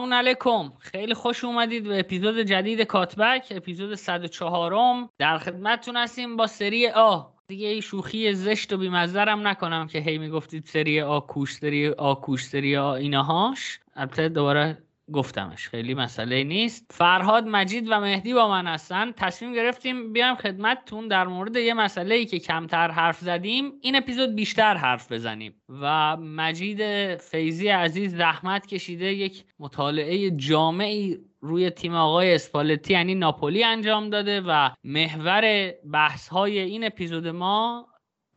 سلام علیکم. خیلی خوش اومدید به اپیزود جدید کاتبک اپیزود 104 م در خدمتتون هستیم با سری آ. دیگه شوخی زشت و بیمزدرم نکنم که هی می‌گفتید سری آ کوش سری آ کوش سری آ اینهاش البته دوباره گفتمش. خیلی مسئله نیست. فرهاد مجید و مهدی با من هستن. تصمیم گرفتیم بیایم خدمتتون در مورد یه مسئله ای که کمتر حرف زدیم این اپیزود بیشتر حرف بزنیم. و مجید فیزی عزیز زحمت کشیده یک مطالعه جامعی روی تیم آقای اسپالتی یعنی ناپولی انجام داده و محور بحث های این اپیزود ما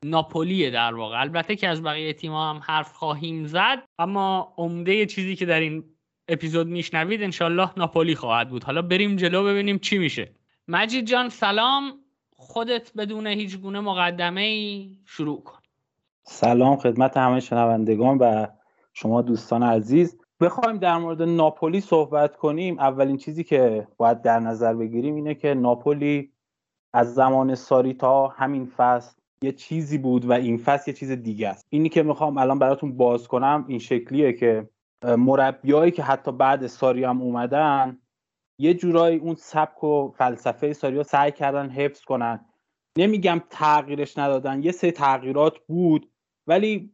ناپولیه در واقع. البته که از بقیه تیم هم حرف خواهیم زد اما عمده چیزی که در این اپیزود میشنوید انشالله ناپولی خواهد بود. حالا بریم جلو ببینیم چی میشه. مجید جان سلام. خودت بدون هیچ گونه مقدمه ای شروع کن. سلام خدمت همه شنوندگان و شما دوستان عزیز. بخوایم در مورد ناپولی صحبت کنیم. اولین چیزی که باید در نظر بگیریم اینه که ناپولی از زمان ساریتا همین فصل یه چیزی بود و این فصل یه چیز دیگه است. اینی که می‌خوام الان براتون باز کنم این شکلیه که مربیایی که حتی بعد ساری هم اومدن یه جورایی اون سبک و فلسفه ساری رو سعی کردن حفظ کنن. نمیگم تغییرش ندادن یه سری تغییرات بود ولی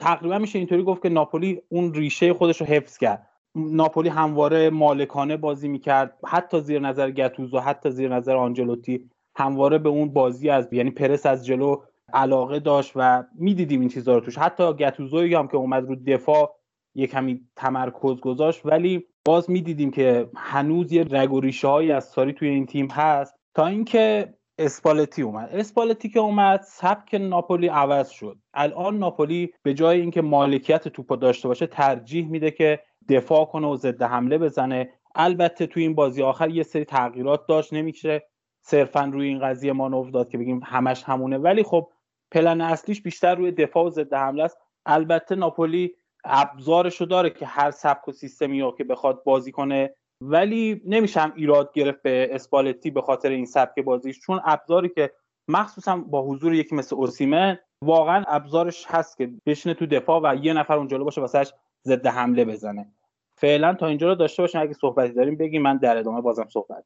تقریبا میشه اینطوری گفت که ناپولی اون ریشه خودش رو حفظ کرد. ناپولی همواره مالکانه بازی می‌کرد. حتی زیر نظر گتوزو حتی زیر نظر آنجلوتی همواره به اون بازی از یعنی پرس از جلو علاقه داشت و می‌دیدیم این چیزها رو توش. حتی گتوزوی هم که اومد رو دفاع یه کمی تمرکز گذاشت ولی باز می‌دیدیم که هنوز یه رگ و ریشه هایی از ساری توی این تیم هست. تا اینکه اسپالتی اومد. اسپالتی که اومد سبک ناپولی عوض شد. الان ناپولی به جای اینکه مالکیت توپ داشته باشه ترجیح میده که دفاع کنه و ضد حمله بزنه. البته توی این بازی آخر یه سری تغییرات داشت. نمیشه صرفا روی این قضیه ما داد که بگیم همش همونه. ولی خب پلن اصلیش بیشتر روی دفاع و ضد حمله است. البته ناپولی ابزارشو داره که هر سبک و سیستمی رو که بخواد بازی کنه. ولی نمیشم ایراد گرفت به اسپالتی به خاطر این سبک بازیش چون ابزاری که مخصوصا با حضور یکی مثل اوسیمن واقعا ابزارش هست که بشینه تو دفاع و یه نفر اون جلو باشه واسهش ضد حمله بزنه. فعلا تا اینجا رو داشته باشین اگه صحبتی داریم بگیم من در ادامه بازم صحبت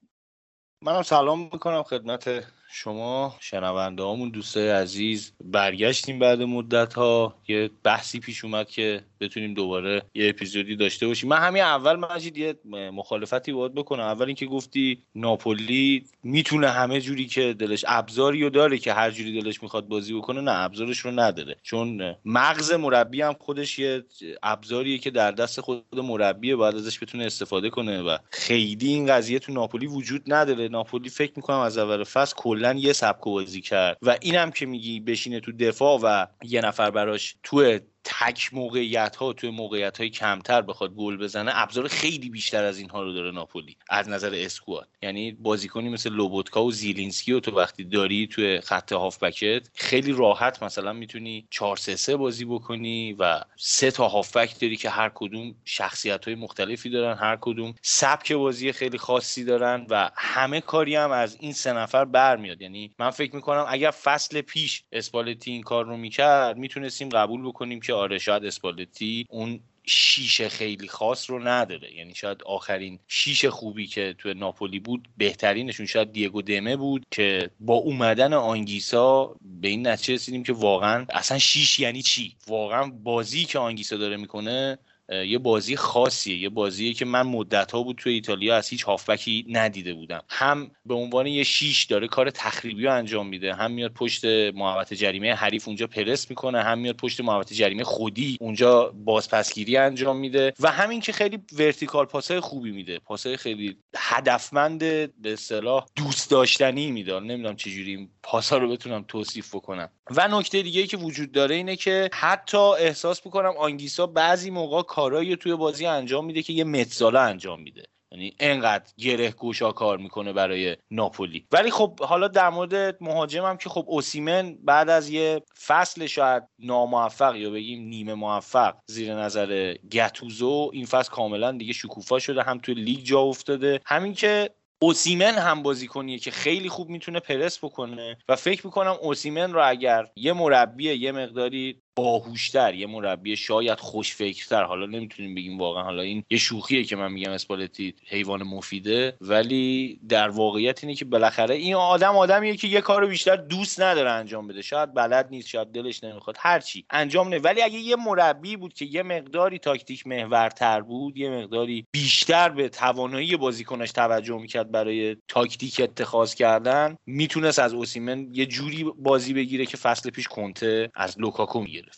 منم سلام می‌کنم خدمت شما شنونده هامون دوستای عزیز برگشتیم بعد مدت ها یه بحثی پیش اومد که بتونیم دوباره یه اپیزودی داشته باشیم. من همین اول مجید یه مخالفتی باید بکنم. اول اینکه گفتی ناپولی می‌تونه همه جوری که دلش ابزاری رو داره که هر جوری دلش می‌خواد بازی بکنه نه ابزارش رو نداره. چون مغز مربی هم خودش یه ابزاریه که در دست خود مربیه باید ازش بتونه استفاده کنه و خیلی این قضیه تو ناپولی وجود نداره. ناپولی فکر می‌کنم از اول فصل کلا یه سبک بازی کرد. و اینم که میگی بشینه تو دفاع و یه نفر براش تو تک موقعیت ها توی موقعیت های کمتر بخواد گل بزنه ابزار خیلی بیشتر از اینها رو داره ناپولی از نظر اسکواد. یعنی بازیکنی مثل لوبوتکا و زیلینسکی رو تو وقتی داری توی خط هافبکت خیلی راحت مثلا می‌تونی 4 3 3 بازی بکنی و سه تا هافبک داری که هر کدوم شخصیت های مختلفی دارن هر کدوم سبک بازی خیلی خاصی دارن و همه کاری هم از این سه نفر برمیاد. یعنی من فکر می‌کنم اگر فصل پیش اسپالتی این کار رو می‌کرد می‌تونستیم قبول بکنیم آره شاید اسپالتی اون شیش خیلی خاص رو نداره. یعنی شاید آخرین شیش خوبی که تو ناپولی بود بهترینشون شاید دیگو دمه بود که با اومدن آنگیسا به این نتیجه رسیدیم که واقعا اصلا شیش یعنی چی؟ واقعا بازی که آنگیسا داره می‌کنه یه بازی خاصیه یه بازیه که من مدت ها بود توی ایتالیا از هیچ هافبکی ندیده بودم. هم به عنوان یه شیش داره کار تخریبی رو انجام میده هم میاد پشت محوطه جریمه حریف اونجا پرس می‌کنه هم میاد پشت محوطه جریمه خودی اونجا بازپسگیری انجام میده و همین که خیلی ورتیکال پاسای خوبی میده. پاسای خیلی هدفمند به اصطلاح دوست داشتنی میده. نمی‌دونم چجوری این پاسا رو بتونم توصیف بکنم. و نکته دیگه که وجود داره اینه که حتی احساس بکنم آنگیسا بعضی موقع کارایی توی بازی انجام میده که یه متزاله انجام میده. یعنی انقدر گره گوشا کار می‌کنه برای ناپولی. ولی خب حالا در مورد مهاجمم که خب اوسیمن بعد از یه فصل شاید ناموفق یا بگیم نیمه موفق زیر نظر گتوزو این فصل کاملا دیگه شکوفا شده هم توی لیگ جا افتاده. همین که اوسیمن هم بازیکنیه که خیلی خوب می‌تونه پرس بکنه و فکر می‌کنم اوسیمن رو اگر یه مربی یه مقداری باهوشتر یه مربی شاید خوشفکرتر. حالا نمی‌تونیم بگیم واقعا حالا این یه شوخیه که من میگم اسپالتی حیوان مفیده ولی در واقعیت اینه که بالاخره این آدم آدمیه که یه کارو بیشتر دوست نداره انجام بده. شاید بلد نیست شاید دلش نمی‌خواد هرچی انجام نه ولی اگه یه مربی بود که یه مقداری تاکتیک محورتر بود یه مقداری بیشتر به توانایی بازیکنش توجه می‌کرد برای تاکتیک اتخاذ کردن می‌تونست از اوسیمن یه جوری بازی بگیره که فصل پیش کنته از لوکاکو می‌گرفت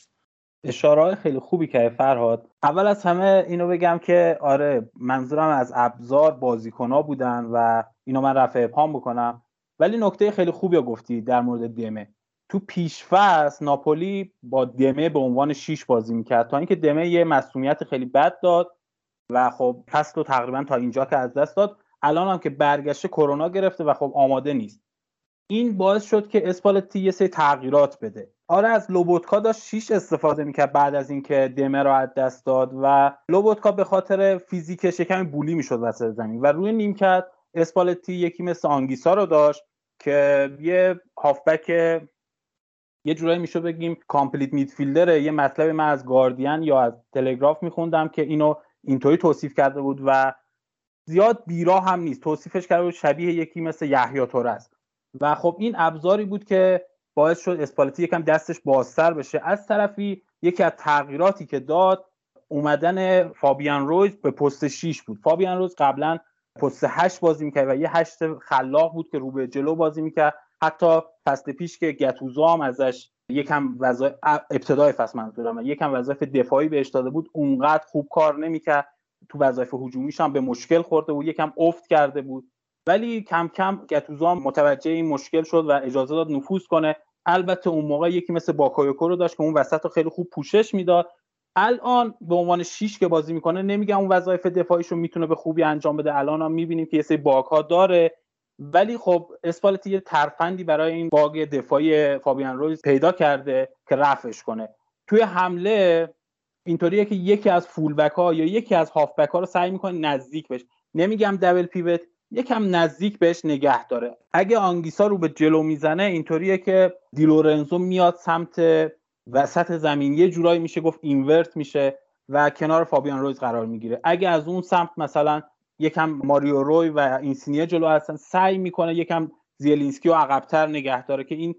اشاره خیلی خوبی که فرهاد اول از همه اینو بگم که آره منظورم از ابزار بازیکنها بودن و اینو من رفع ابهام بکنم. ولی نکته خیلی خوبی رو گفتی در مورد دمه تو پیشفصل ناپولی با دمه به عنوان شیش بازی می‌کرد تا اینکه دمه یه مسئولیت خیلی بد داد و خب فصل رو تقریبا تا اینجا که از دست داد. الان هم که برگشته کرونا گرفته و خب آماده نیست. این باعث شد که اسپالتی یه سری تغییرات بده. آره از لوبوتکا داشت 6 استفاده می‌کرد بعد از اینکه دمه را از دست داد و لوبوتکا به خاطر فیزیکش کمی بولی می‌شد وسط زمین و روی نیمکت اسپالتی یکی مثل آنگیسا رو داشت که یه هافبک یه جورایی میشه بگیم complete midfielder ه. یه مطلب من از گاردین یا از تلگراف میخوندم که اینو اینطوری توصیف کرده بود و زیاد بیراه هم نیست. توصیفش کرده بود شبیه یکی مثل یحیی است. و خب این ابزاری بود که باعث شد اسپالتی یکم دستش بازتر بشه. از طرفی یکی از تغییراتی که داد اومدن فابیان رویز به پست 6 بود. فابیان رویز قبلا پست 8 بازی می‌کرد و یه هشت خلاق بود که رو به جلو بازی می‌کرد. حتی فصل پیش که گتوزا هم ازش یکم وظایف ابتدای فصل منظورم یکم وظایف دفاعی بهش داده بود اونقدر خوب کار نمی‌کرد. تو وظایف هجومیش هم به مشکل خورده بود یکم افت کرده بود. ولی کم کم گتوزا متوجه این مشکل شد و اجازه داد نفوذ کنه. البته اون موقع یکی مثل باکایوکو رو داشت که اون وسط رو خیلی خوب پوشش می‌داد. الان به عنوان شیش که بازی می‌کنه نمیگم اون وظایف دفاعیش رو می‌تونه به خوبی انجام بده. الان هم می‌بینیم که یه سری باگ ها داره. ولی خب اسپالتی یه ترفندی برای این باگ دفاعی فابیان رویز پیدا کرده که رفعش کنه. توی حمله اینطوریه که یکی از فولبک ها یا یکی از هافبک ها رو سعی می‌کنه نزدیک بشه. نمیگم دبل پیوت یکم نزدیک بهش نگه داره. اگه آنگیسا رو به جلو می‌زنه اینطوریه که دیلورنزو میاد سمت وسط زمین. یه جورایی میشه گفت اینورت میشه و کنار فابیان رویز قرار می‌گیره. اگه از اون سمت مثلا یکم ماریو روی و اینسینیه جلو هستن سعی می‌کنه یکم زیلینسکی رو عقبتر نگه داره که این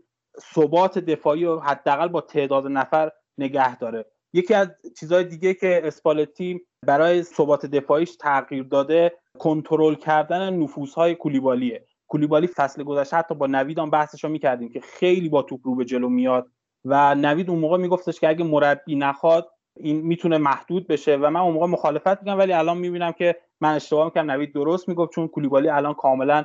ثبات دفاعی رو حداقل با تعداد نفر نگه داره. یکی از چیزهای دیگه که اسپالتی برای ثبات دفاعیش تغییر داده کنترل کردن نفوذهای کولیبالیه. کولیبالی فصل گذشته حتی با نوید هم بحثش رو می‌کردیم که خیلی با توپ رو به جلو میاد و نوید اون موقع میگفتش که اگه مربی نخواد این می‌تونه محدود بشه و من اون موقع مخالفت میگم ولی الان می‌بینم که من اشتباه می‌کنم نوید درست می‌گفت چون کولیبالی الان کاملا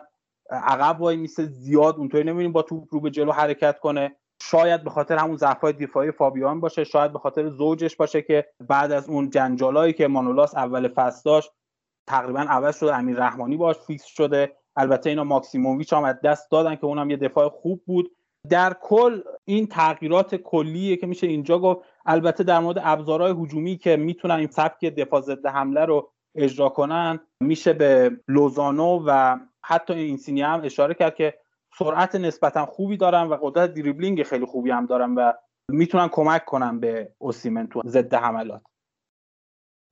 عقب وای میسه زیاد اونطوری نمی‌بینیم با توپ رو به جلو حرکت کنه. شاید به خاطر همون ضعف‌های دفاعی فابیان باشه شاید به خاطر زوجش باشه که بعد از اون جنجالایی که مانولاس اول فصل داشت تقریبا عوض شده امیر رحمانی باش فیکس شده. البته اینا ماکسیموویچ هم از دست دادن که اونم یه دفاع خوب بود. در کل این تغییرات کلیه که میشه اینجا گفت البته در مورد ابزارهای هجومی که می‌تونن این سبک دفاع ضد حمله رو اجرا کنن میشه به لوزانو و حتی اینسینی هم اشاره کرد که سرعت نسبتا خوبی دارن و قدرت دریبلینگ خیلی خوبی هم دارن و می‌تونن کمک کنن به اوسیمن تو ضد حملات.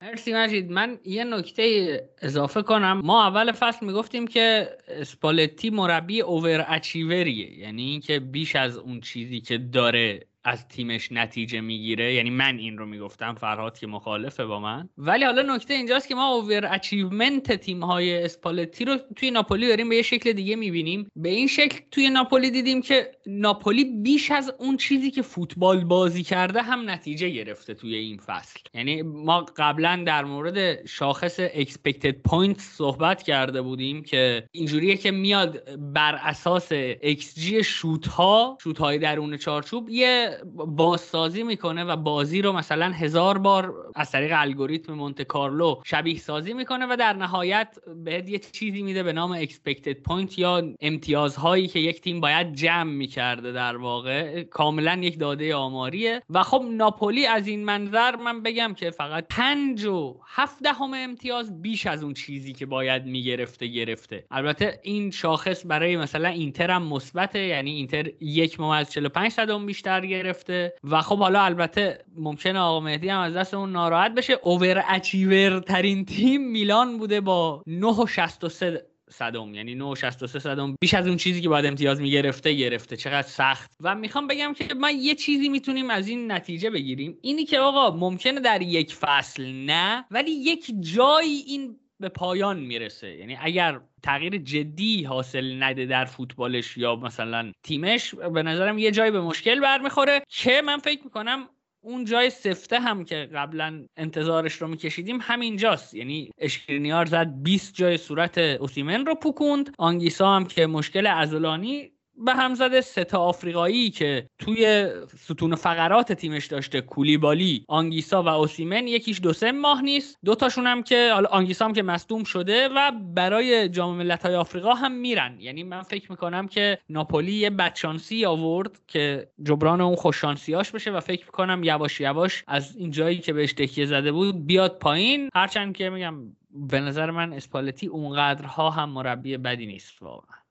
مرسی مجید. من یه نکته اضافه کنم. ما اول فصل می‌گفتیم که اسپالتی مربی overachiever یه. یعنی اینکه بیش از اون چیزی که داره از تیمش نتیجه می‌گیره. یعنی من این رو می‌گفتم فرهاد که مخالفه با من. ولی حالا نکته اینجاست که ما overachievement تیم های اسپالتی رو توی ناپولی داریم به یه شکل دیگه می‌بینیم. به این شکل توی ناپولی دیدیم که ناپولی بیش از اون چیزی که فوتبال بازی کرده هم نتیجه گرفته توی این فصل. یعنی ما قبلا در مورد شاخص expected points صحبت کرده بودیم که اینجوریه که میاد بر اساس XG شوت ها شوت های درون چارچوب یه بازسازی می‌کنه و بازی رو مثلا هزار بار از طریق الگوریتم مونت کارلو شبیه سازی می‌کنه و در نهایت بهت یه چیزی میده به نام expected point یا امتیازهایی که یک تیم باید جمع می‌کرده در واقع. کاملا یک داده آماریه. و خب ناپولی از این منظر من بگم که فقط پنج و هفت دهم امتیاز بیش از اون چیزی که باید می‌گرفته گرفته. البته این شاخص برای مثلا اینتر هم مثبته یعنی اینتر یک ممیز 45 صدم بیشتر گرفته گرفته و خب حالا البته ممکنه آقا مهدی هم از دست اون ناراحت بشه. اوور اچیور ترین تیم میلان بوده با 9 و 63 صدم. یعنی 963 صدم بیش از اون چیزی که باید امتیاز می‌گرفته گرفته. چقدر سخت. و می‌خوام بگم که ما یه چیزی می‌تونیم از این نتیجه بگیریم. اینی که آقا ممکنه در یک فصل نه ولی یک جایی این به پایان می‌رسه. یعنی اگر تغییر جدی حاصل نده در فوتبالش یا مثلا تیمش به نظرم یه جایی به مشکل برمیخوره که من فکر می‌کنم اون جای سفته هم که قبلا انتظارش رو میکشیدیم همینجاست. یعنی اشکرینیار زد 20 جای صورت اوسیمن رو پوکوند. آنگیسا هم که مشکل ازولانی به هم زده ستا آفریقایی که توی ستون فقرات تیمش داشته کولیبالی آنگیسا و اوسیمن یکیش دو سه ماه نیست. دو تاشون هم که آنگیسا هم که مصدوم شده و برای جام ملت‌های آفریقا هم میرن. یعنی من فکر می‌کنم که ناپولی یه بدشانسی آورد که جبران اون خوششانسیاش بشه و فکر می‌کنم یواش یواش از این جایی که بهش تکیه زده بود بیاد پایین. هرچند که میگم به نظر من اسپالتی اونقدرها هم مربی بدی نیست واقعا.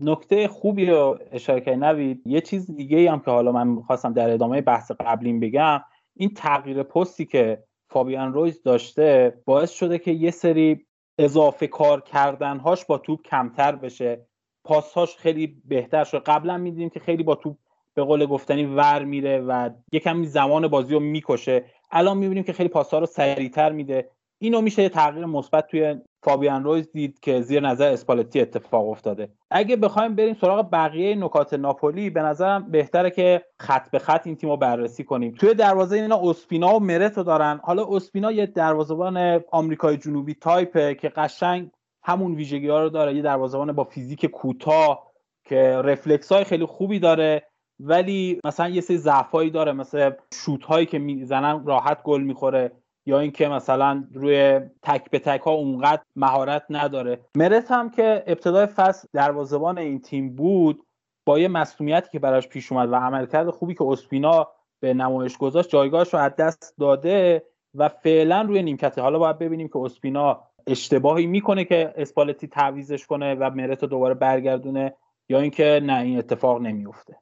نکته خوبی رو اشاره کرد نوید یه چیز دیگه هم که حالا من خواستم در ادامه بحث قبلیم بگم این تغییر پستی که فابیان رویز داشته باعث شده که یه سری اضافه کار کردنهاش با توپ کمتر بشه. پاسهاش خیلی بهتر شد. قبلا می‌دیدیم که خیلی با توپ به قول گفتنی ور میره و یکم زمان بازی رو می‌کشه. الان می‌بینیم که خیلی پاسها رو سریعتر میده. اینو میشه یه تغییر مثبت توی فابیان رویز دید که زیر نظر اسپالتی اتفاق افتاده. اگه بخوایم بریم سراغ بقیه نکات ناپولی به نظرم بهتره که خط به خط این تیم رو بررسی کنیم. توی دروازه اینا اسپینا و مرتو دارن. حالا اسپینا یه دروازه‌بان آمریکای جنوبی تایپه که قشنگ همون ویژگی ها رو داره. یه دروازه‌بان با فیزیک کوتاه که رفلکس های خیلی خوبی داره ولی مثلا یه سری ضعفایی داره. مثل شوت هایی که می‌زنن راحت گل می‌خوره. یا اینکه مثلا روی تک به تک ها اونقدر مهارت نداره. مرت هم که ابتدای فصل دروازه‌بان این تیم بود با یه مسئولیتی که براش پیش اومد و عملکرد خوبی که اسپینا به نمایش گذاشت جایگاهش رو از دست داده و فعلا روی نیمکته. حالا باید ببینیم که اسپینا اشتباهی می‌کنه که اسپالتی تعویزش کنه و مرت رو دوباره برگردونه یا اینکه نه این اتفاق نمیفته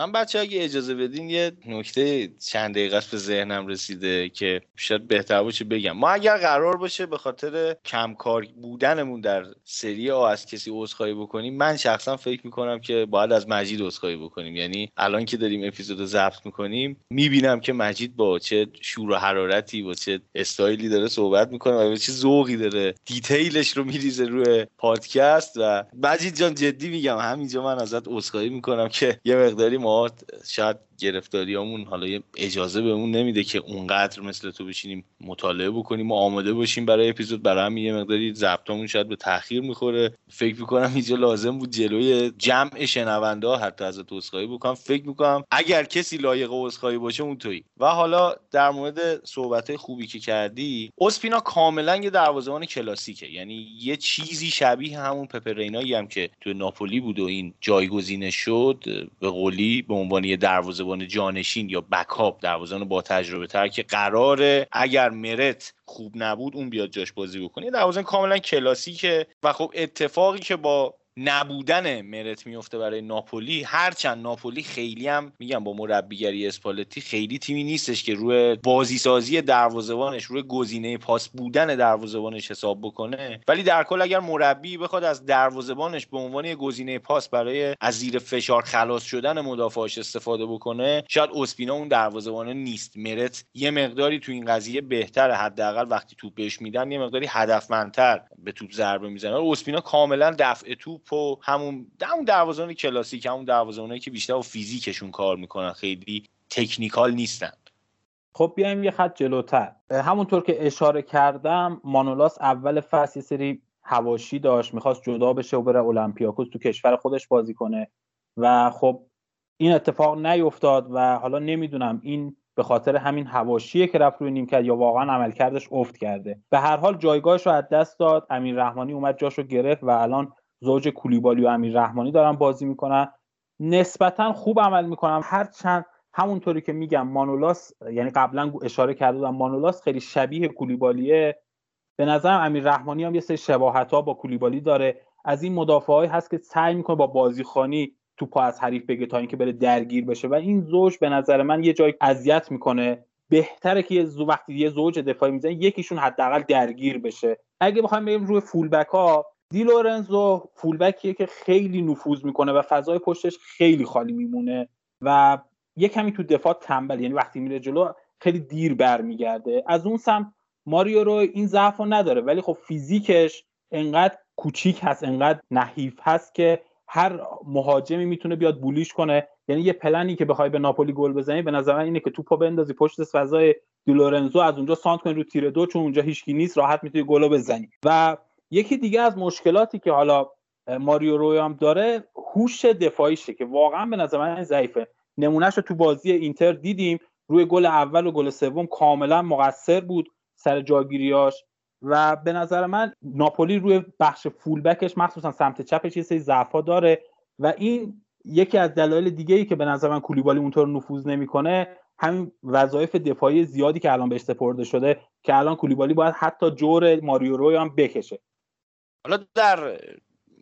من بچه اگه اجازه بدین یه نکته چند دقیقه به ذهنم رسیده که شاید بهتر باشه بگم. ما اگر قرار باشه به خاطر کمکار بودنمون در سری آ از کسی عذرخواهی بکنیم من شخصا فکر می‌کنم که باید از مجید عذرخواهی بکنیم. یعنی الان که داریم اپیزود ضبط می‌کنیم می‌بینم که مجید با چه شور و حرارتی با چه استایلی داره صحبت می‌کنه و چه ذوقی داره دیتیلش رو میریزه روی پادکست. و مجید جان جدی میگم همینجا من ازت عذرخواهی می‌کنم که یه مقداری ما شاید گرفتاریامون حالا اجازه بهمون نمیده که اونقدر مثل تو بشینیم مطالعه بکنیم و آماده باشیم برای اپیزود. برای همین یه مقداری ضبطمون شاید به تاخیر می‌خوره. فکر می‌کنم اینجا لازم بود جلوی جمع شنونده ها حتی از عذرخواهی بکنم. فکر می‌کنم اگر کسی لایق عذرخواهی باشه اون تویی. و حالا در مورد صحبت خوبی که کردی اسپینا کاملا یه دروازه‌بان کلاسیکه. یعنی یه چیزی شبیه همون پپرینایی هم که تو ناپولی بود و این جایگزینه شد به قولی به عنوان یه دروازه دروازه‌بان جانشین یا بکاپ دروازه‌بان با تجربه تر که قراره اگر مرت خوب نبود اون بیاد جاش بازی بکنه. دروازه‌بان کاملا کلاسیکه و خب اتفاقی که با نبودن مرت میفته برای ناپولی. هرچند ناپولی خیلی هم میگم با مربیگری اسپالتی خیلی تیمی نیستش که روی بازی سازی دروازه‌بانش روی گزینه پاس بودن دروازه‌بانش حساب بکنه. ولی در کل اگر مربی بخواد از دروازه‌بانش به عنوان گزینه پاس برای از زیر فشار خلاص شدن مدافعاش استفاده بکنه شاید اسپینا اون دروازه‌بان نیست. مرت یه مقداری تو این قضیه بهتره. حداقل وقتی توپ بهش میدن یه مقداری هدفمندتر به توپ ضربه می‌زنه. اسپینا کاملا دفع توپ و همون همون دروازه‌بان کلاسیک همون دروازه‌بانایی که بیشتر با فیزیکشون کار می‌کنن خیلی تکنیکال نیستن. خب بیایم یه خط جلوتر. همونطور که اشاره کردم مانولاس اول فصل یه سری هواشی داشت می‌خواست جدا بشه و بره اولمپیاکوس تو کشور خودش بازی کنه. و خب این اتفاق نیفتاد و حالا نمی‌دونم این به خاطر همین هواشیه که رفت روی نیمکت یا واقعا عملکردش افت کرده. به هر حال جایگاهش رو از دست داد. امین رحمانی اومد جاش رو گرفت و الان زوج کولیبالی و امیر رحمانی دارن بازی می‌کنن. نسبتا خوب عمل می‌کنم هرچند همونطوری که میگم مانولاس یعنی قبلا اشاره کرده بودم مانولاس خیلی شبیه کولیبالیه. به نظرم امیر رحمانی هم یه سری شباهت ها با کولیبالی داره. از این مدافعهایی هست که سعی می‌کنه با بازیخانی توپا از حریف بگه تا اینکه بره درگیر بشه. و این زوج به نظر من یه جای اذیت می‌کنه. بهتره که یه زو وقتی یه زوج دفاعی می‌زنه یکیشون حداقل درگیر بشه. اگه بخوایم بریم روی فولبک ها دی لورنزو فولبکیه که خیلی نفوذ می‌کنه و فضای پشتش خیلی خالی میمونه و یه کمی تو دفاع تنبل. یعنی وقتی میره جلو خیلی دیر برمیگرده. از اون سم ماریو رو این ضعف رو نداره ولی خب فیزیکش انقدر کوچیک هست انقدر نحیف هست که هر مهاجمی می‌تونه بیاد بولیش کنه. یعنی یه پلنی که بخوای به ناپولی گل بزنی به نظر اینه که توپو بندازی پشت فضای دیلورنزو از اونجا سانت کنی رو تیر دو چون اونجا هیچکی نیست راحت می‌تونی گلو بزنی. و یکی دیگه از مشکلاتی که حالا ماریو روی هم داره هوش دفاعیشه که واقعا به نظر من ضعیفه. نمونهش رو تو بازی اینتر دیدیم. روی گل اول و گل سوم کاملا مقصر بود سر جاگیریاش و به نظر من ناپولی روی بخش فولبکش مخصوصا سمت چپش یه سری ضعفا داره. و این یکی از دلایل دیگه ای که به نظر من کولیبالی اونطور نفوذ نمی‌کنه همین وظایف دفاعی زیادی که الان بهش سپرده شده که الان کولیبالی باید حتی جور ماریو روی هم بکشه. حالا در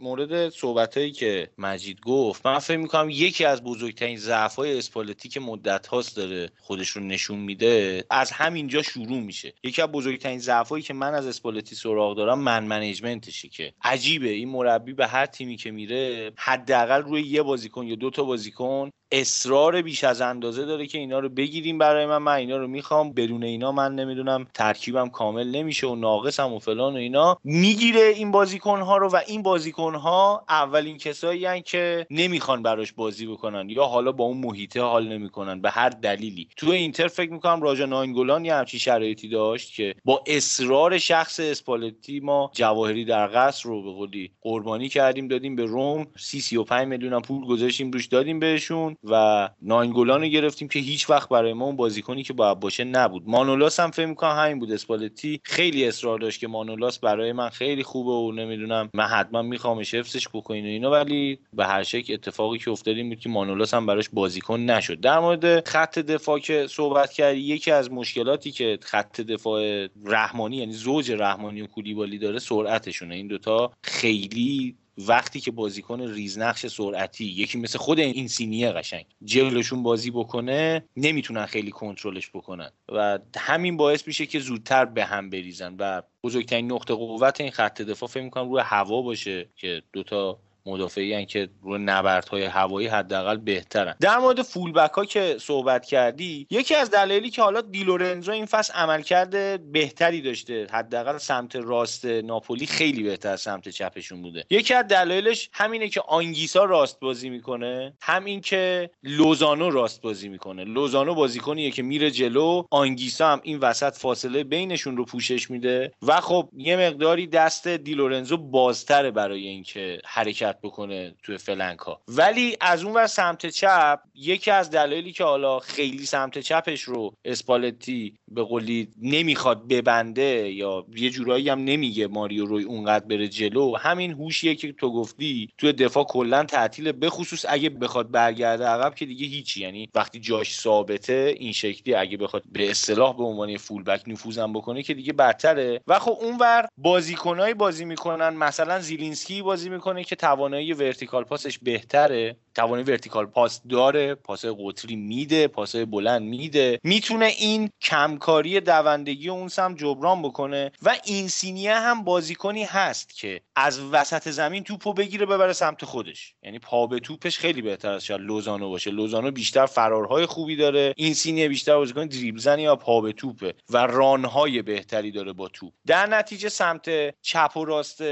مورد صحبت که مجید گفت من فکر می‌کنم یکی از بزرگترین ضعف های اسپالتی که مدت هاست داره خودش رو نشون میده از همینجا شروع میشه. یکی از بزرگترین ضعف که من از اسپالتی سراغ دارم من منیجمنتشه که عجیبه. این مربی به هر تیمی که میره حداقل روی یه بازیکن یا دو تا بازیکن اصرار بیش از اندازه داره که اینا رو بگیریم برای من. من اینا رو می‌خوام. بدون اینا من نمی‌دونم ترکیبم کامل نمیشه و ناقصم و فلان و اینا. می‌گیره این بازیکن ها رو و این بازیکن ها اولین کسایی که نمی‌خوان براش بازی بکنن یا حالا با اون محیطه حال نمی‌کنن به هر دلیلی. تو اینتر فکر می‌کنم راجا ناینگولان یه همچی شرایطی داشت که با اصرار شخص اسپالتی ما جواهری در قصر رو به قربانی کردیم دادیم به روم. سی سی و پنج میلیون پول گذاشتیم روش دادیم بهشون. و ناینگولان رو گرفتیم که هیچ وقت برای ما اون بازیکنی که باید باشه نبود. مانولاس هم فکر می‌کنم همین بود. اسپالتی خیلی اصرار داشت که مانولاس برای من خیلی خوبه و نمی‌دونم من حتما میخوامش حفظش بکنین و اینا ولی به هر شکل اتفاقی که افتاد بود که مانولاس هم براش بازیکن نشد. در مورد خط دفاع که صحبت کردی یکی از مشکلاتی که خط دفاع رحمانی یعنی زوج رحمانی و کولیبالی داره سرعتشونه. این دوتا خیلی وقتی که بازیکن ریزنقش سرعتی یکی مثل خود این سینیه قشنگ جلوشون بازی بکنه نمی‌تونن خیلی کنترلش بکنن. و همین باعث میشه که زودتر به هم بریزن. و بزرگترین نقطه قوت این خط دفاع فکر می‌کنم روی هوا باشه که دوتا مدافعی که روی نبردهای هوایی حداقل بهترن. در مورد فولبک ها که صحبت کردی یکی از دلایلی که حالا دیلورنزو این فصل عملکرد بهتری داشته حداقل سمت راست ناپولی خیلی بهتر سمت چپشون بوده. یکی از دلایلش همینه که آنگیسا راست بازی می‌کنه همین که لوزانو راست بازی می‌کنه. لوزانو بازیکنیه که میره جلو آنگیسا هم این وسط فاصله بینشون رو پوشش میده و خب یه مقداری دست دیلورنزو بازتره برای اینکه حرکت بکنه توی flank ها ولی از اون ور سمت چپ یکی از دلایلی که حالا خیلی سمت چپش رو اسپالتی به قولی نمی‌خواد ببنده یا یه جورایی هم نمیگه ماریو روی اونقدر بره جلو همین هوشیه که تو گفتی توی دفاع کلا تعطیل به خصوص اگه بخواد برگرده عقب که دیگه هیچی. یعنی وقتی جاش ثابته این شکلی اگه بخواد به اصطلاح به عنوان full back نفوذم بکنه که دیگه بدتره. و خب اونور بازیکنایی بازی می‌کنن مثلا زیلینسکی بازی می‌کنه که توانایی vertical pass ش بهتره؟ توانایی vertical pass داره پاس قطری میده پاس بلند میده. می‌تونه این کمکاری دوندگی اون سمت جبران بکنه و اینسینیه هم بازیکنی هست که از وسط زمین توپو بگیره ببره سمت خودش. یعنی پا به توپش خیلی بهتر از شاید لوزانو باشه. لوزانو بیشتر فرارهای خوبی داره. اینسینیه بیشتر بازیکن دریبل زنی یا پا به توپه و run های بهتری داره با توپ. در نتیجه سمت چپ و راست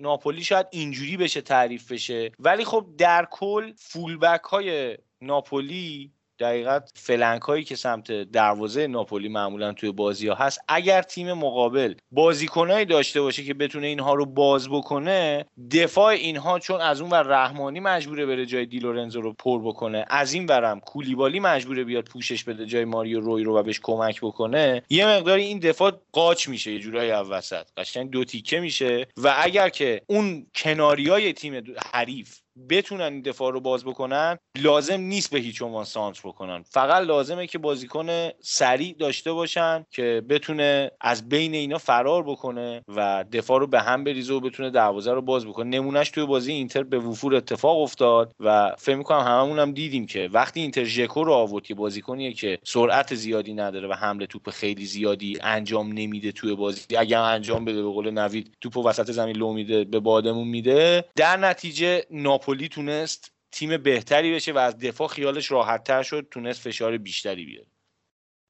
ناپولی شاید اینجوری بشه تعریف بشه. ولی خب در کل fullback های ناپولی دقیقا flank هایی که سمت دروازه ناپولی معمولا توی بازی ها هست اگر تیم مقابل بازیکنهایی داشته باشه که بتونه اینها رو باز بکنه دفاع اینها چون از اون ور رحمانی مجبوره بره جای دی لورنزو رو پر بکنه از این ورم کولیبالی مجبوره بیاد پوشش بده جای ماریو روی رو و بهش کمک بکنه یه مقداری این دفاع قاچ میشه یه جورایی وسط قشنگ دو تیکه میشه و اگر که اون کناریای تیم حریف بتونن این دفاع رو باز بکنن لازم نیست به هیچ عنوان سانتر بکنن. فقط لازمه که بازیکن سریع داشته باشن که بتونه از بین اینا فرار بکنه و دفاع رو به هم بریزه و بتونه دروازه رو باز بکنه. نمونهش توی بازی اینتر به وفور اتفاق افتاد و فکر می‌کنم هممون هم دیدیم که وقتی اینتر ژکو رو آورد که بازیکنیه که سرعت زیادی نداره و حمله توپ خیلی زیادی انجام نمیده توی بازی اگر انجام بده به قول نوید توپ وسط زمین لو میده به بادمون میده در نتیجه ناپولی تونست تیم بهتری بشه و از دفاع خیالش راحت تر شد تونست فشار بیشتری بیاره.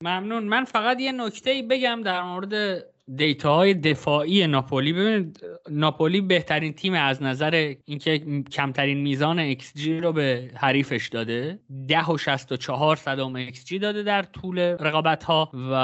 ممنون. من فقط یه نکته بگم در مورد دیتاهای دفاعی ناپولی. ببینید ناپولی بهترین تیم از نظر اینکه کمترین میزان xG رو به حریفش داده. ده و شصت و چهار صدم xG داده در طول رقابت ها و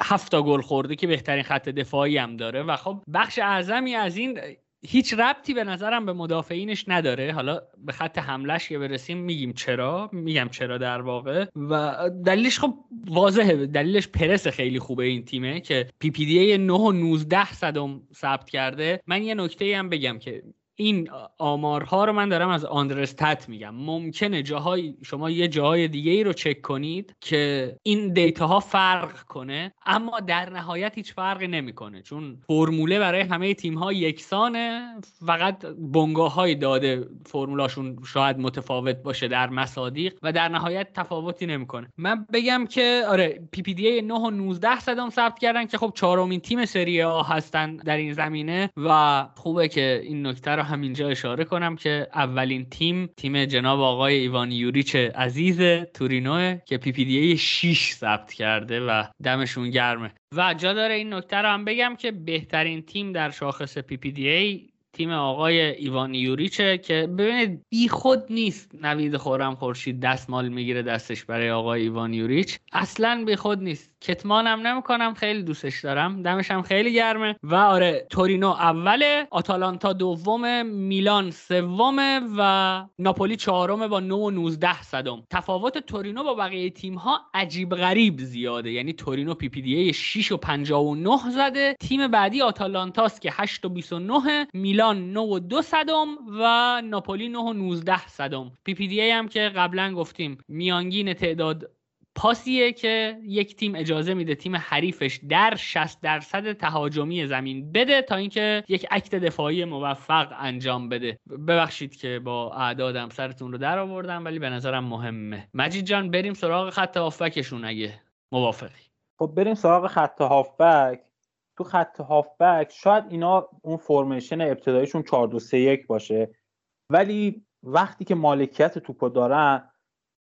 هفت گل خورده که بهترین خط دفاعی هم داره. و خب بخش اعظمی از این هیچ ربطی به نظرم به مدافعینش نداره. حالا به خط حملش که برسیم میگیم چرا؟ میگم چرا در واقع. و دلیلش خب واضحه. دلیلش پرس خیلی خوبه این تیمه که PPDA 9 و 19 صدم ثبت کرده. من یه نکته هم بگم که این آمارها رو من دارم از Understat میگم. ممکنه جاهای شما یه جاهای دیگه ای رو چک کنید که این دیتا ها فرق کنه اما در نهایت هیچ فرقی نمی‌کنه چون فرموله برای همه تیم ها یکسانه فقط بنگاه های داده فرمولاشون شاید متفاوت باشه در مصادیق و در نهایت تفاوتی نمی‌کنه. من بگم که آره PPDA 9 و 19 صدم ثبت کردن که خب چهارمین تیم سری آ هستن در این زمینه و خوبه که این نکته رو همینجا اشاره کنم که اولین تیم تیم جناب آقای ایوان یوریچ عزیز تورینو که PPDA 6 ثبت کرده و دمشون گرمه. و جا داره این نکته رو هم بگم که بهترین تیم در شاخص PPDA تیم آقای ایوان یوریچه که ببینید بی خود نیست نوید خورم خورشید دستمال می‌گیره دستش برای آقای ایوان یوریچ. اصلا بی خود نیست. کتمانم نمی‌کنم خیلی دوستش دارم. دمشم خیلی گرمه. و آره تورینو اوله آتالانتا دومه میلان سومه و ناپولی چهارمه با 9 و 19 صدم. تفاوت تورینو با بقیه تیم ها عجیب غریب زیاده. یعنی تورینو PPDA 6 و 59 زده. تیم بعدی آتالانتاست که 8 و 29 میلان 9 و 2 صدم و ناپولی 9 و 19 صدم. پی پی دی هم که قبلا گفتیم میانگین تعداد پاسیه که یک تیم اجازه میده تیم حریفش در 60 درصد تهاجمی زمین بده تا اینکه یک اکت دفاعی موفق انجام بده. ببخشید که با اعدادم سرتون رو در آوردم ولی به نظرم مهمه. مجید جان بریم سراغ خط هافبکشون اگه موافقی. خب بریم سراغ خط هافبک. تو خط هافبک شاید اینا اون فرمیشن ابتداییشون 4 2 3 1 باشه ولی وقتی که مالکیت توپو دارن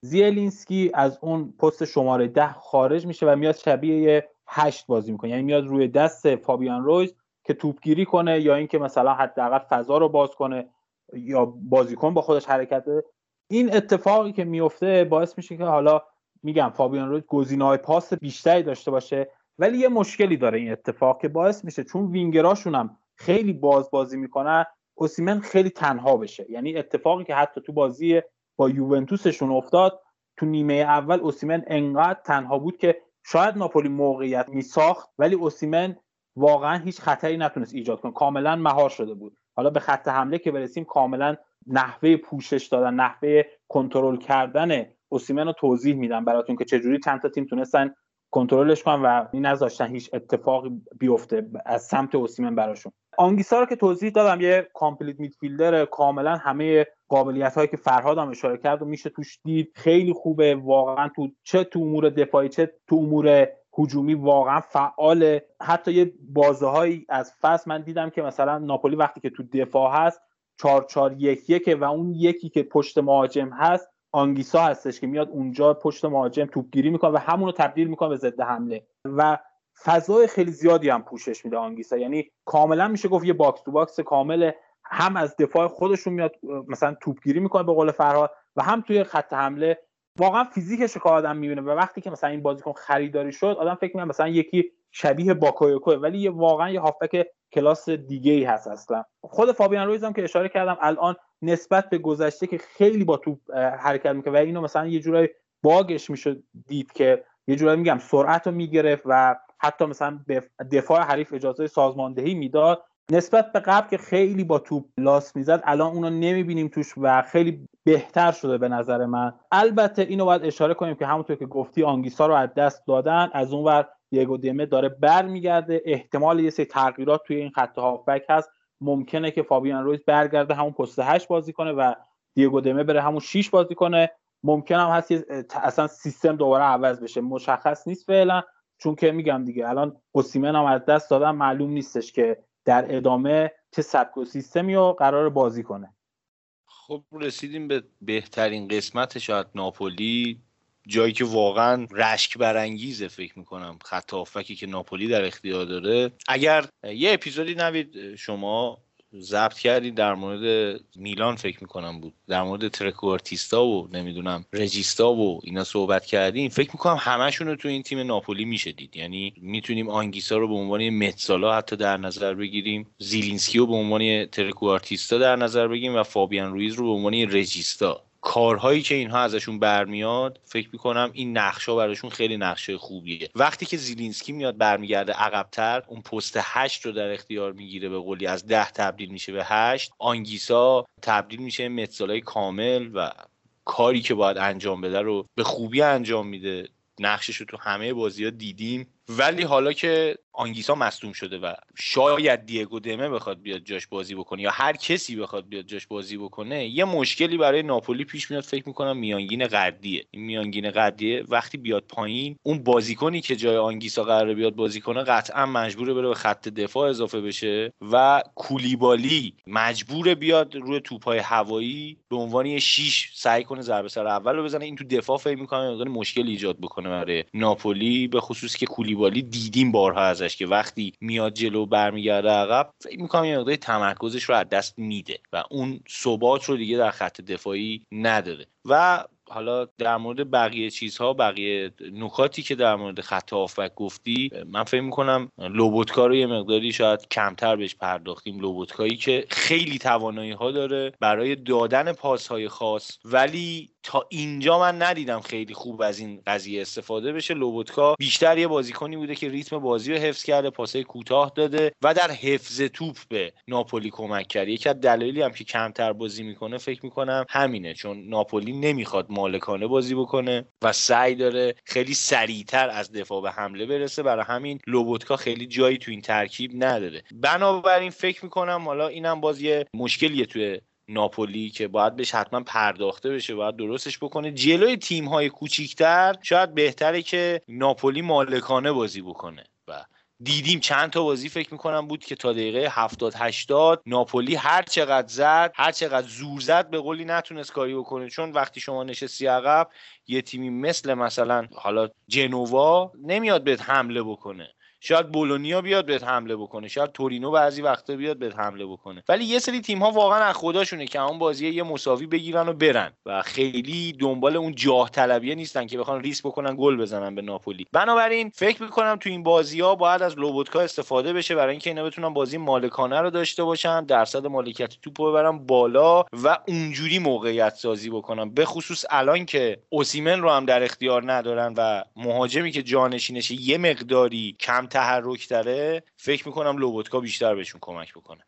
زیلینسکی از اون پست شماره ده خارج میشه و میاد شبیه هشت بازی می‌کنه. یعنی میاد روی دست فابیان رویز که توپگیری کنه یا اینکه مثلا حداقل فضا رو باز کنه یا بازیکن با خودش حرکت بده. این اتفاقی که میفته باعث میشه که حالا میگم فابیان رویز گزینه‌های پاس بیشتری داشته باشه ولی یه مشکلی داره این اتفاق که باعث میشه چون وینگراشون هم خیلی باز بازی می‌کنن اوسیمن خیلی تنها بشه. یعنی اتفاقی که حتی تو بازی با یوونتوسشون افتاد تو نیمه اول اوسیمن انقدر تنها بود که شاید ناپولی موقعیت میساخت ولی اوسیمن واقعا هیچ خطری نتونست ایجاد کنه. کاملا مهار شده بود. حالا به خط حمله که برسیم کاملا نحوه پوشش دادن نحوه کنترل کردن اوسیمن رو توضیح میدم براتون که چجوری چند تا تیم تونستن کنترلش کنن و نذاشتن هیچ اتفاقی بیفته از سمت اوسیمن براشون. آنگیسا رو که توضیح دادم یه complete midfielder کاملا همه قابلیت هایی که فرهاد هم اشاره کرد و میشه توش دید خیلی خوبه. واقعا تو چه تو امور دفاعی چه تو امور هجومی واقعا فعاله. حتی یه بازه هایی از فصل من دیدم که مثلا ناپولی وقتی که تو دفاع هست 4 4 1 1 و اون یکی که پشت مهاجم هست آنگیسا هستش که میاد اونجا پشت مهاجم توپگیری می‌کنه و همون رو تبدیل می‌کنه به ضد حمله. و فضای خیلی زیادی هم پوشش میده آنگیسا. یعنی کاملا میشه گفت یه box to box کامل هم از دفاع خودشون میاد مثلا توپگیری می‌کنه به قول فرهاد و هم توی خط حمله واقعا فیزیکش که آدم می‌بینه و وقتی که مثلا این بازیکن خریداری شد آدم فکر می‌کنه مثلا یکی شبیه باکایوکو ولی یه واقعا یه هافبک کلاس دیگه ای هست اصلا. خود فابیان رویز هم که اشاره کردم الان نسبت به گذشته که خیلی با توپ حرکت می‌کنه و اینو مثلا یه جورایی باگش می‌شد دید که یه جورایی میگم سرعت رو می‌گرفت و حتی مثلا به دفاع حریف اجازه سازماندهی می‌داد نسبت به قبل که خیلی با توپ لاس می‌زد الان اونو نمی‌بینیم توش و خیلی بهتر شده به نظر من. البته اینو باید اشاره کنیم که همونطور که گفتی آنگیسا رو از دست دادن از اونور دیگو دیمه داره برمیگرده. احتمال یه سری تغییرات توی این خط هافبک هست. ممکنه که فابیان رویز برگرده همون پست 8 بازی کنه و دیگو دیمه بره همون 6 بازی کنه. ممکن هم هست اصلا سیستم دوباره عوض بشه. مشخص نیست فعلا چون که میگم دیگه الان اوسیمن هم از دست دادن معلوم نیستش که در ادامه چه سبک و سیستمی رو قرار بازی کنه. خب رسیدیم به بهترین قسمت شاید ناپولی جایی که واقعا رشک برانگیزه فکر می‌کنم خط که ناپولی در اختیار داره. اگر یه اپیزودی نوید شما ضبط کردی در مورد میلان فکر می‌کنم بود. در مورد trequartista و نمی‌دونم regista و اینا صحبت کردیم فکر می‌کنم همشون رو تو این تیم ناپولی میشه دید. یعنی می‌تونیم آنگیسا رو به عنوان mezzala حتی در نظر بگیریم. زیلینسکی رو به عنوان trequartista در نظر بگیریم و فابیان رویز رو به عنوان regista. کارهایی که اینها ازشون برمیاد فکر می‌کنم این نقشه براشون خیلی نقشه خوبیه. وقتی که زیلینسکی میاد برمیگرده عقبتر اون پست هشت رو در اختیار می‌گیره به قولی از ده تبدیل میشه به هشت. آنگیسا تبدیل میشه mezzala ی کامل و کاری که باید انجام بده رو به خوبی انجام میده. نقشش رو تو همه بازی ها دیدیم. ولی حالا که آنگیسا مصدوم شده و شاید دیگو دمه بخواد بیاد جاش بازی بکنه یا هر کسی بخواد بیاد جاش بازی بکنه یه مشکلی برای ناپولی پیش میاد فکر می‌کنم میانگین قدیه. این میانگین قدیه وقتی بیاد پایین اون بازیکنی که جای آنگیسا قرار بیاد بازی کنه قطعا مجبوره بره به خط دفاع اضافه بشه و کولیبالی مجبور بیاد روی توپای هوایی به عنوان یه شیش سعی کنه ضربه سر اول رو بزنه. این تو دفاع فکر می‌کنم مشکل ایجاد بکنه برای ناپولی به خصوص که کولیبالی دیدیم بارها ازش که وقتی میاد جلو برمیگرده عقب فکر می‌کنم یه مقداری تمرکزش رو از دست میده و اون ثبات رو دیگه در خط دفاعی نداره. و حالا در مورد بقیه چیزها بقیه نکاتی که در مورد خط آفک گفتی من فکر می‌کنم لوبوتکا رو یه مقداری شاید کمتر بهش پرداختیم. لوبوتکایی که خیلی توانایی ها داره برای دادن پاس های خاص ولی تا اینجا من ندیدم خیلی خوب از این قضیه استفاده بشه. لوبوتکا بیشتر یه بازیکنی بوده که ریتم بازی رو حفظ کرده پاسای کوتاه داده و در حفظ توپ به ناپولی کمک کرده. یکی از دلایلی هم که کمتر بازی می‌کنه فکر می‌کنم همینه چون ناپولی نمی‌خواد مالکانه بازی بکنه و سعی داره خیلی سریعتر از دفاع به حمله برسه. برای همین لوبوتکا خیلی جایی تو این ترکیب نداره. بنابراین فکر می‌کنم حالا اینم بازی مشکلیه توی ناپولی که باید بهش حتما پرداخته بشه باید درستش بکنه. جلوی تیم های کوچیکتر شاید بهتره که ناپولی مالکانه بازی بکنه. و دیدیم چند تا بازی فکر می‌کنم بود که تا دقیقه 70 80 ناپولی هر چقدر زد هر چقدر زور زد به قولی نتونست کاری بکنه. چون وقتی شما نشستی عقب یه تیمی مثل مثلا حالا جنوا نمیاد بهت حمله بکنه. شاید بولونیا بیاد بهت حمله بکنه شاید تورینو بعضی وقتا بیاد بهت حمله بکنه. ولی یه سری تیم ها واقعا از خداشونه که اون بازی یه مساوی بگیرن و برن و خیلی دنبال اون جاه طلبیه نیستن که بخوان ریس بکنن گل بزنن به ناپولی. بنابراین فکر می‌کنم تو این بازی ها باید از لوبوتکا استفاده بشه برای اینکه اینا بتونن بازی مالکانه رو داشته باشن درصد مالکیت توپو ببرن بالا و اونجوری موقعیت سازی بکنن. به خصوص الان که اوسیمن رو هم در اختیار ندارن و مهاجمی که جانشینش یه مقداری کم تحرک داره فکر می‌کنم لوبوتکا بیشتر بهشون کمک بکنه.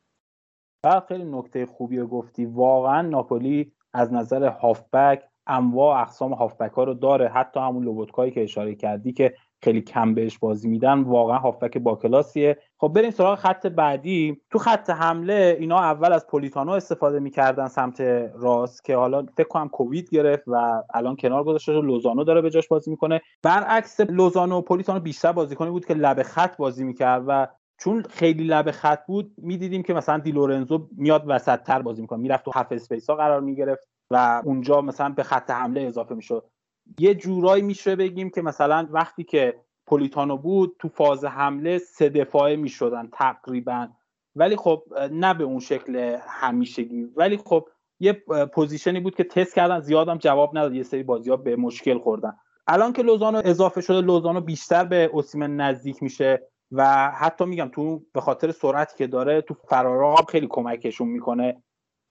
خیلی نکته خوبی گفتی. واقعا ناپولی از نظر هافبک انواع اقسام هافبک ها رو داره. حتی همون لوبوتکایی که اشاره کردی که خیلی کم بهش بازی میدن. واقعا هافبک با کلاسیه. خب بریم سراغ خط بعدی. تو خط حمله اینا اول از پولیتانو استفاده می‌کردن سمت راست که حالا فکر کنم کووید گرفت و الان کنار گذاشته و لوزانو داره به جاش بازی می‌کنه. برعکس لوزانو و پولیتانو بیشتر بازیکنی بود که لب خط بازی می‌کرد و چون خیلی لب خط بود می‌دیدیم که مثلا دی لورنزو میاد وسط تر بازی می‌کنه. می‌رفت تو half space ها قرار می‌گرفت و اونجا مثلا به خط حمله اضافه می‌شد. یه جورایی میشه بگیم که مثلا وقتی که پولیتانو بود تو فاز حمله سه دفاعه می‌شدن تقریبا. ولی خب نه به اون شکل همیشگی. ولی خب یه position ی بود که تست کردن زیادم جواب نداد. یه سری بازی ها به مشکل خوردن. الان که لوزانو اضافه شده لوزانو بیشتر به اوسیمن نزدیک میشه و حتی میگم تو به خاطر سرعتی که داره تو فرارا خیلی کمکشون می‌کنه.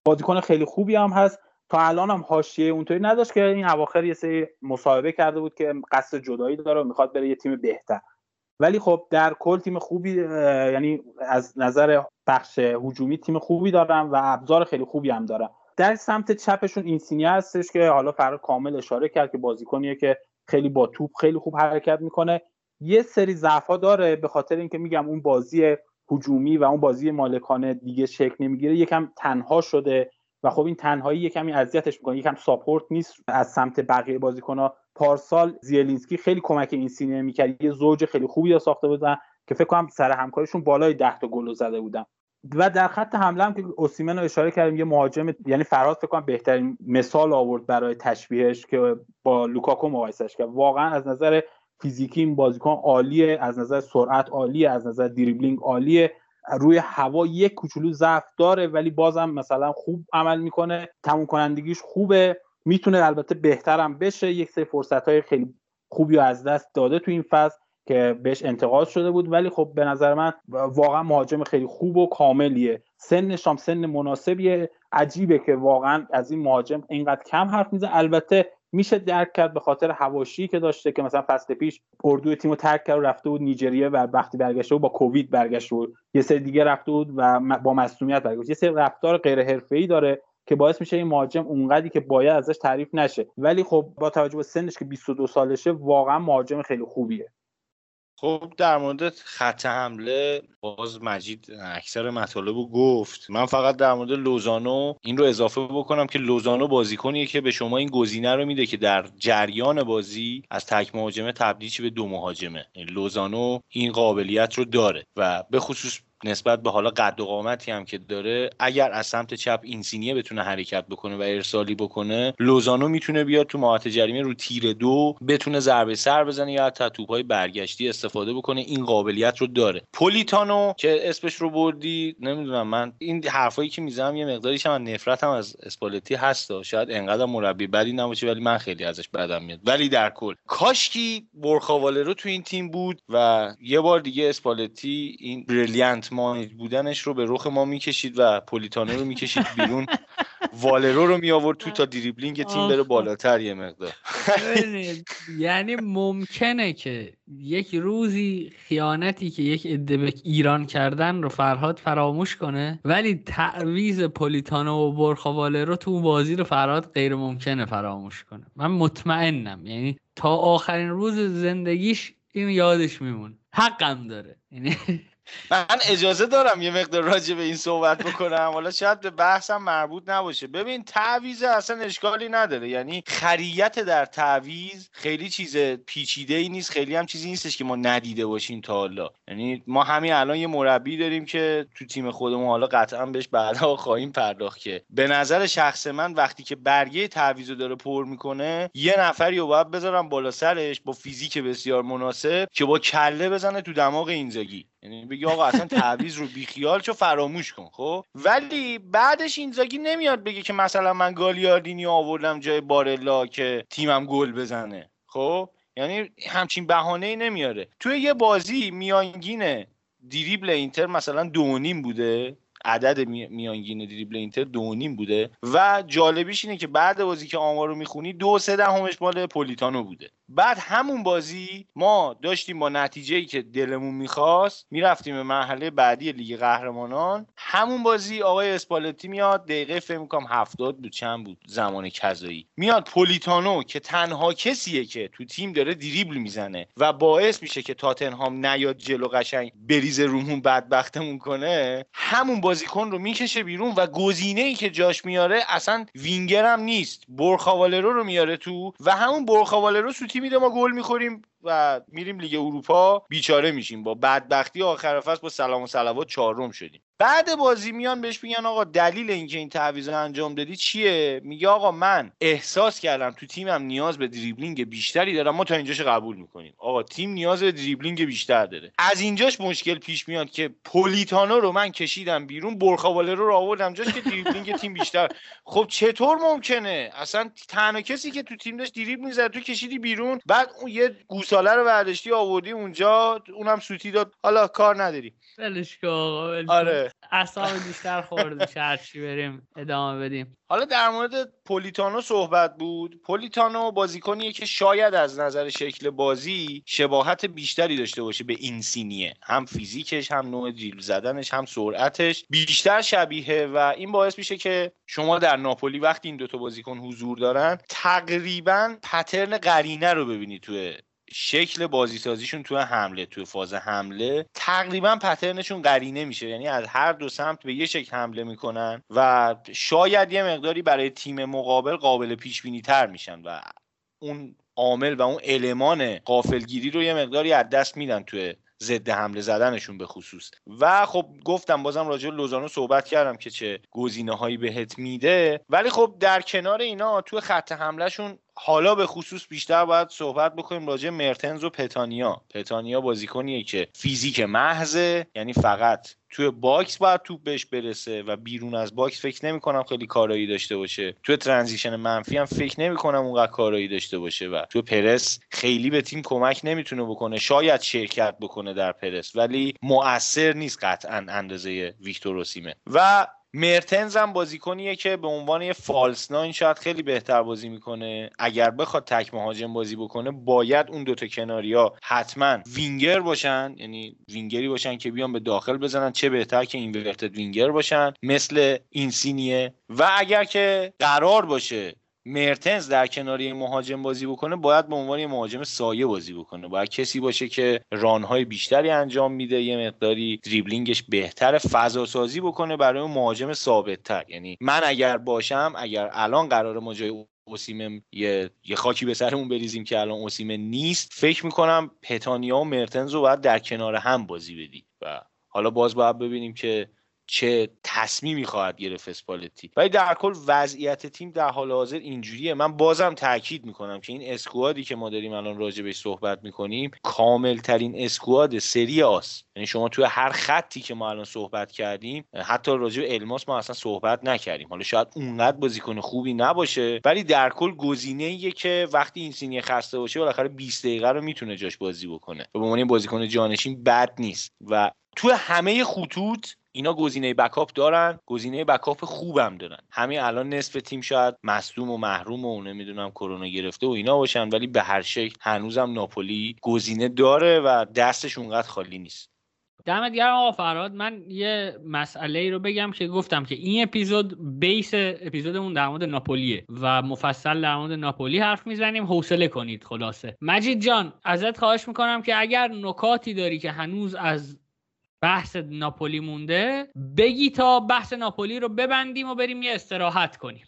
بازیکن خیلی خوبی هم هست. تا الان هم حاشیه اونطوری نداشت که این اواخر یه سری مصاحبه کرده بود که قصد جدایی داره و می‌خواد بره یه تیم بهتر. ولی خب در کل تیم خوبی یعنی از نظر بخش هجومی تیم خوبی دارم و ابزار خیلی خوبی هم دارم. در سمت چپشون اینسینیا هستش که حالا فرق کامل اشاره کرد که بازیکنیه که خیلی با توپ خیلی خوب حرکت می‌کنه. یه سری ضعفا داره به خاطر اینکه میگم اون بازی هجومی و اون بازی مالکانه دیگه شکل نمی‌گیره. یکم تنها شده. و خب این تنهایی یکمی اذیتش می‌کنه. یکم support نیست از سمت بقیه بازیکن‌ها. پارسال زیلینسکی خیلی کمک اینسینیه می‌کرد. یه زوج خیلی خوبی ساخته بودن که فکر کنم سر همکاریشون بالای 10 تا گل زده بودن. و در خط حمله هم که اوسیمن رو اشاره کردیم یه مهاجم یعنی فرهاد فکر کنم بهترین مثال آورد برای تشبیهش که با لوکاکو مقایسش کرد. واقعا از نظر فیزیکی این بازیکن عالیه از نظر سرعت عالیه از نظر دریبلینگ عالیه. روی هوا یک کوچولو ضعف داره ولی بازم مثلا خوب عمل می‌کنه. تموم کنندگیش خوبه. می‌تونه البته بهترم بشه. یک سری فرصت های خیلی خوبی از دست داده تو این فصل که بهش انتقاد شده بود. ولی خب به نظر من واقعا مهاجم خیلی خوب و کاملیه. سنش هم سن مناسبیه. عجیبه که واقعا از این مهاجم اینقدر کم حرف می‌زنه. البته میشه درک کرد به خاطر هواشی که داشته که مثلا فصل پیش اردوی تیمو ترک کرد و رفته بود نیجریه و وقتی برگشته بود با کووید برگشته بود. یه سری دیگه رفته بود و با مصونیت برگشته. یه سری رفتار غیر حرفه‌ای داره که باعث میشه این مهاجم اونقدری که باید ازش تعریف نشه. ولی خب با توجه به سنش که 22 سالشه واقعا مهاجم خیلی خوبیه. خب در مورد خط حمله باز مجید اکثر مطالب رو گفت. من فقط در مورد لوزانو این رو اضافه بکنم که لوزانو بازیکنیه که به شما این گزینه رو میده که در جریان بازی از تک مهاجمه تبدیل به دو مهاجمه. یعنی لوزانو این قابلیت رو داره و به خصوص نسبت به حالا قد و قامتی هم که داره اگر از سمت چپ اینسینیه بتونه حرکت بکنه و ارسالی بکنه لوزانو می‌تونه بیاد تو مهاجم جریمه رو تیر دو بتونه ضربه سر بزنه یا حتی توپهای برگشتی استفاده بکنه. این قابلیت رو داره. پولیتانو که اسمش رو بردی نمی‌دونم من این حرفایی که می‌زنم یه مقداریش هم نفرتم از اسپالتی هست. شاید انقدر مربی بدی نباشه ولی من خیلی ازش بدم میاد. ولی در کل کاشکی برخاواله رو تو این تیم بود و یه بار دیگه اسپالتی این بریلیانت مانید بودنش رو به رخ ما می‌کشید و پولیتانو رو می‌کشید بیرون. والرو رو می آورد تو تا دریبلینگ تیم بره بالاتر یه مقدار. یعنی ممکنه که یک روزی خیانتی که یک عده به ایران کردن رو فرهاد فراموش کنه ولی تعویز پولیتانو و برخا رو تو بازی رو فرهاد غیر ممکنه فراموش کنه. من مطمئنم. یعنی تا آخرین روز زندگیش این یادش میمون حقم داره. یعنی من اجازه دارم یه مقدار راجع به این صحبت بکنم. حالا شاید به بحثم مربوط نباشه. ببین تعویز اصلا اشکالی نداره. یعنی خریت در تعویز خیلی چیز پیچیده ای نیست خیلی هم چیزی نیستش که ما ندیده باشیم تا حالا. یعنی ما همین الان یه مربی داریم که تو تیم خودمون حالا قطعا بهش بعدا خواهیم پرداخت که به نظر شخص من وقتی که برگه تعویز داره پر می‌کنه یه نفری رو باید بذارم بالا سرش با فیزیک بسیار مناسب که با کله بزنه تو دماغ اینزاگی. یعنی بگی آقا اصلا تعویز رو بیخیال چو فراموش کن خب؟ ولی بعدش اینزاگی نمیاد بگه که مثلا من گالیاردینی آوردم جای بارلا که تیمم گل بزنه خب؟ یعنی همچین بهانه ای نمیاره. توی یه بازی میانگین دریبل اینتر مثلا دو نیم بوده. عدد میانگین دریبل اینتر دو نیم بوده و جالبیش اینه که بعد بازی که آمار رو می‌خونی دو سه دهمش مال پولیتانو بوده. بعد همون بازی ما داشتیم با نتیجه ای که دلمون می‌خواست می‌رفتیم به مرحله بعدی لیگ قهرمانان. همون بازی آقای اسپالتی میاد دقیقه فکر می‌کنم هفتاد بود چند بود؟ زمان کذایی. میاد پولیتانو که تنها کسیه که تو تیم داره دریبل می‌زنه و باعث میشه که تاتنهام نیاد جلو قشنگ بریزه رومون بدبختمون کنه. همون بازیکن رو می‌کشه بیرون و گزینه ای که جاش میاره اصلا وینگر هم نیست. برخاوالرو رو میاره تو و همون برخاوالرو میده ما گل می‌خوریم و میریم لیگ اروپا بیچاره میشیم. با بدبختی آخر فصل با سلام و صلوات چهارم شدیم. بعد بازی میان بهش میگن آقا دلیل اینکه این تعویض انجام دادی چیه؟ میگه آقا من احساس کردم تو تیمم نیاز به دریبلینگ بیشتری دارم ما تا اینجاش قبول می‌کنیم. آقا تیم نیاز به دریبلینگ بیشتر داره. از اینجاش مشکل پیش میاد که پولیتانو رو من کشیدم بیرون برخاواله رو آوردم جاش که دریبلینگ تیم بیشتر. خب چطور ممکنه؟ اصلا تنها کسی که تو تیم داشت دریبل می‌زد تو کشیدی بیرون بعد اون یه گوساله رو برداشتی آوردی اونجا اونم سوتی داد. حالا کار نداری. ولش آقا آره. اصاب بیشتر خورد هرچی بریم ادامه بدیم. حالا در مورد پولیتانو صحبت بود. پولیتانو بازیکنیه که شاید از نظر شکل بازی شباهت بیشتری داشته باشه به اینسینیه. هم فیزیکش هم نوع دریبل زدنش هم سرعتش بیشتر شبیه و این باعث میشه که شما در ناپولی وقتی این دوتا بازیکن حضور دارن تقریبا پترن قرینه رو ببینید توی شکل بازیسازیشون تو حمله تو فاز حمله تقریبا pattern شون قرینه میشه. یعنی از هر دو سمت به یه شکل حمله می‌کنن و شاید یه مقداری برای تیم مقابل قابل پیش بینی تر میشن و اون عامل و اون المان غافلگیری رو یه مقداری از دست میدن توی ضد حمله زدنشون به خصوص. و خب گفتم بازم راجع لوزانو صحبت کردم که چه گزینه هایی بهت میده. ولی خب در کنار اینا تو خط حملهشون حالا به خصوص بیشتر باید صحبت بکنیم راجع مرتنز و پتانیا. پتانیا بازیکنیه که فیزیک محضه یعنی فقط توی box باید توپ بهش برسه و بیرون از box فکر نمی کنم خیلی کارایی داشته باشه. توی transition منفی هم فکر نمی کنم اونقدر کارایی داشته باشه و توی پرس خیلی به تیم کمک نمی‌تونه بکنه. شاید شرکت بکنه در پرس ولی مؤثر نیست قطعا اندازه ویکتور اوسیمن. و مرتنز هم بازیکنیه که به عنوان یه false nine شاید خیلی بهتر بازی می‌کنه. اگر بخواد تک مهاجم بازی بکنه باید اون دوتا کناریا حتما وینگر باشن یعنی وینگری باشن که بیان به داخل بزنن. چه بهتر که inverted winger باشن مثل اینسینیه. و اگر که قرار باشه مرتنز در کناری مهاجم بازی بکنه باید به عنوان مهاجم سایه بازی بکنه. باید کسی باشه که رانهای بیشتری انجام میده یه مقداری دریبلینگش بهتر فضا سازی بکنه برای مهاجم ثابت تر یعنی من اگر باشم اگر الان قرار ما جای اوسیمه یه،, یه خاکی به سرمون بریزیم که الان اوسیمه نیست فکر می‌کنم پتانیا و مرتنز رو باید در کنار هم بازی بدی. و حالا باز باید ببینیم که چه تصمیمی خواهد گرفت اسپالتی. ولی در کل وضعیت تیم در حال حاضر اینجوریه. من بازم تاکید می‌کنم که این اسکوادی که ما داریم الان راجع بهش صحبت می‌کنیم کامل ترین اسکواد سری آس یعنی شما توی هر خطی که ما الان صحبت کردیم حتی راجع به الماس ما اصلا صحبت نکردیم. حالا شاید اونقدر بازیکن خوبی نباشه ولی در کل گزینه که وقتی این سینی خسته باشه بالاخره 20 دقیقه رو می‌تونه جاش بازی بکنه. به عنوان بازیکن جانشین بد نیست. و تو همه خطوط اینا گزینه بکاپ دارن گزینه بکاپ خوبم دارن. همین الان نصف تیم شاید مصدوم و محروم و نمی‌دونم کرونا گرفته و اینا باشن ولی به هر شکل هنوزم ناپولی گزینه داره و دستش اونقدر خالی نیست. دمت گرم آقا فراد من یه مسئله ای رو بگم که گفتم که این اپیزود بیس اپیزودمون در مورد ناپولیه و مفصل در مورد ناپولی حرف می‌زنیم. حوصله کنید خلاصه. مجید جان ازت خواهش می‌کنم که اگر نکاتی داری که هنوز از بحث ناپولی مونده. بگی تا بحث ناپولی رو ببندیم و بریم یه استراحت کنیم.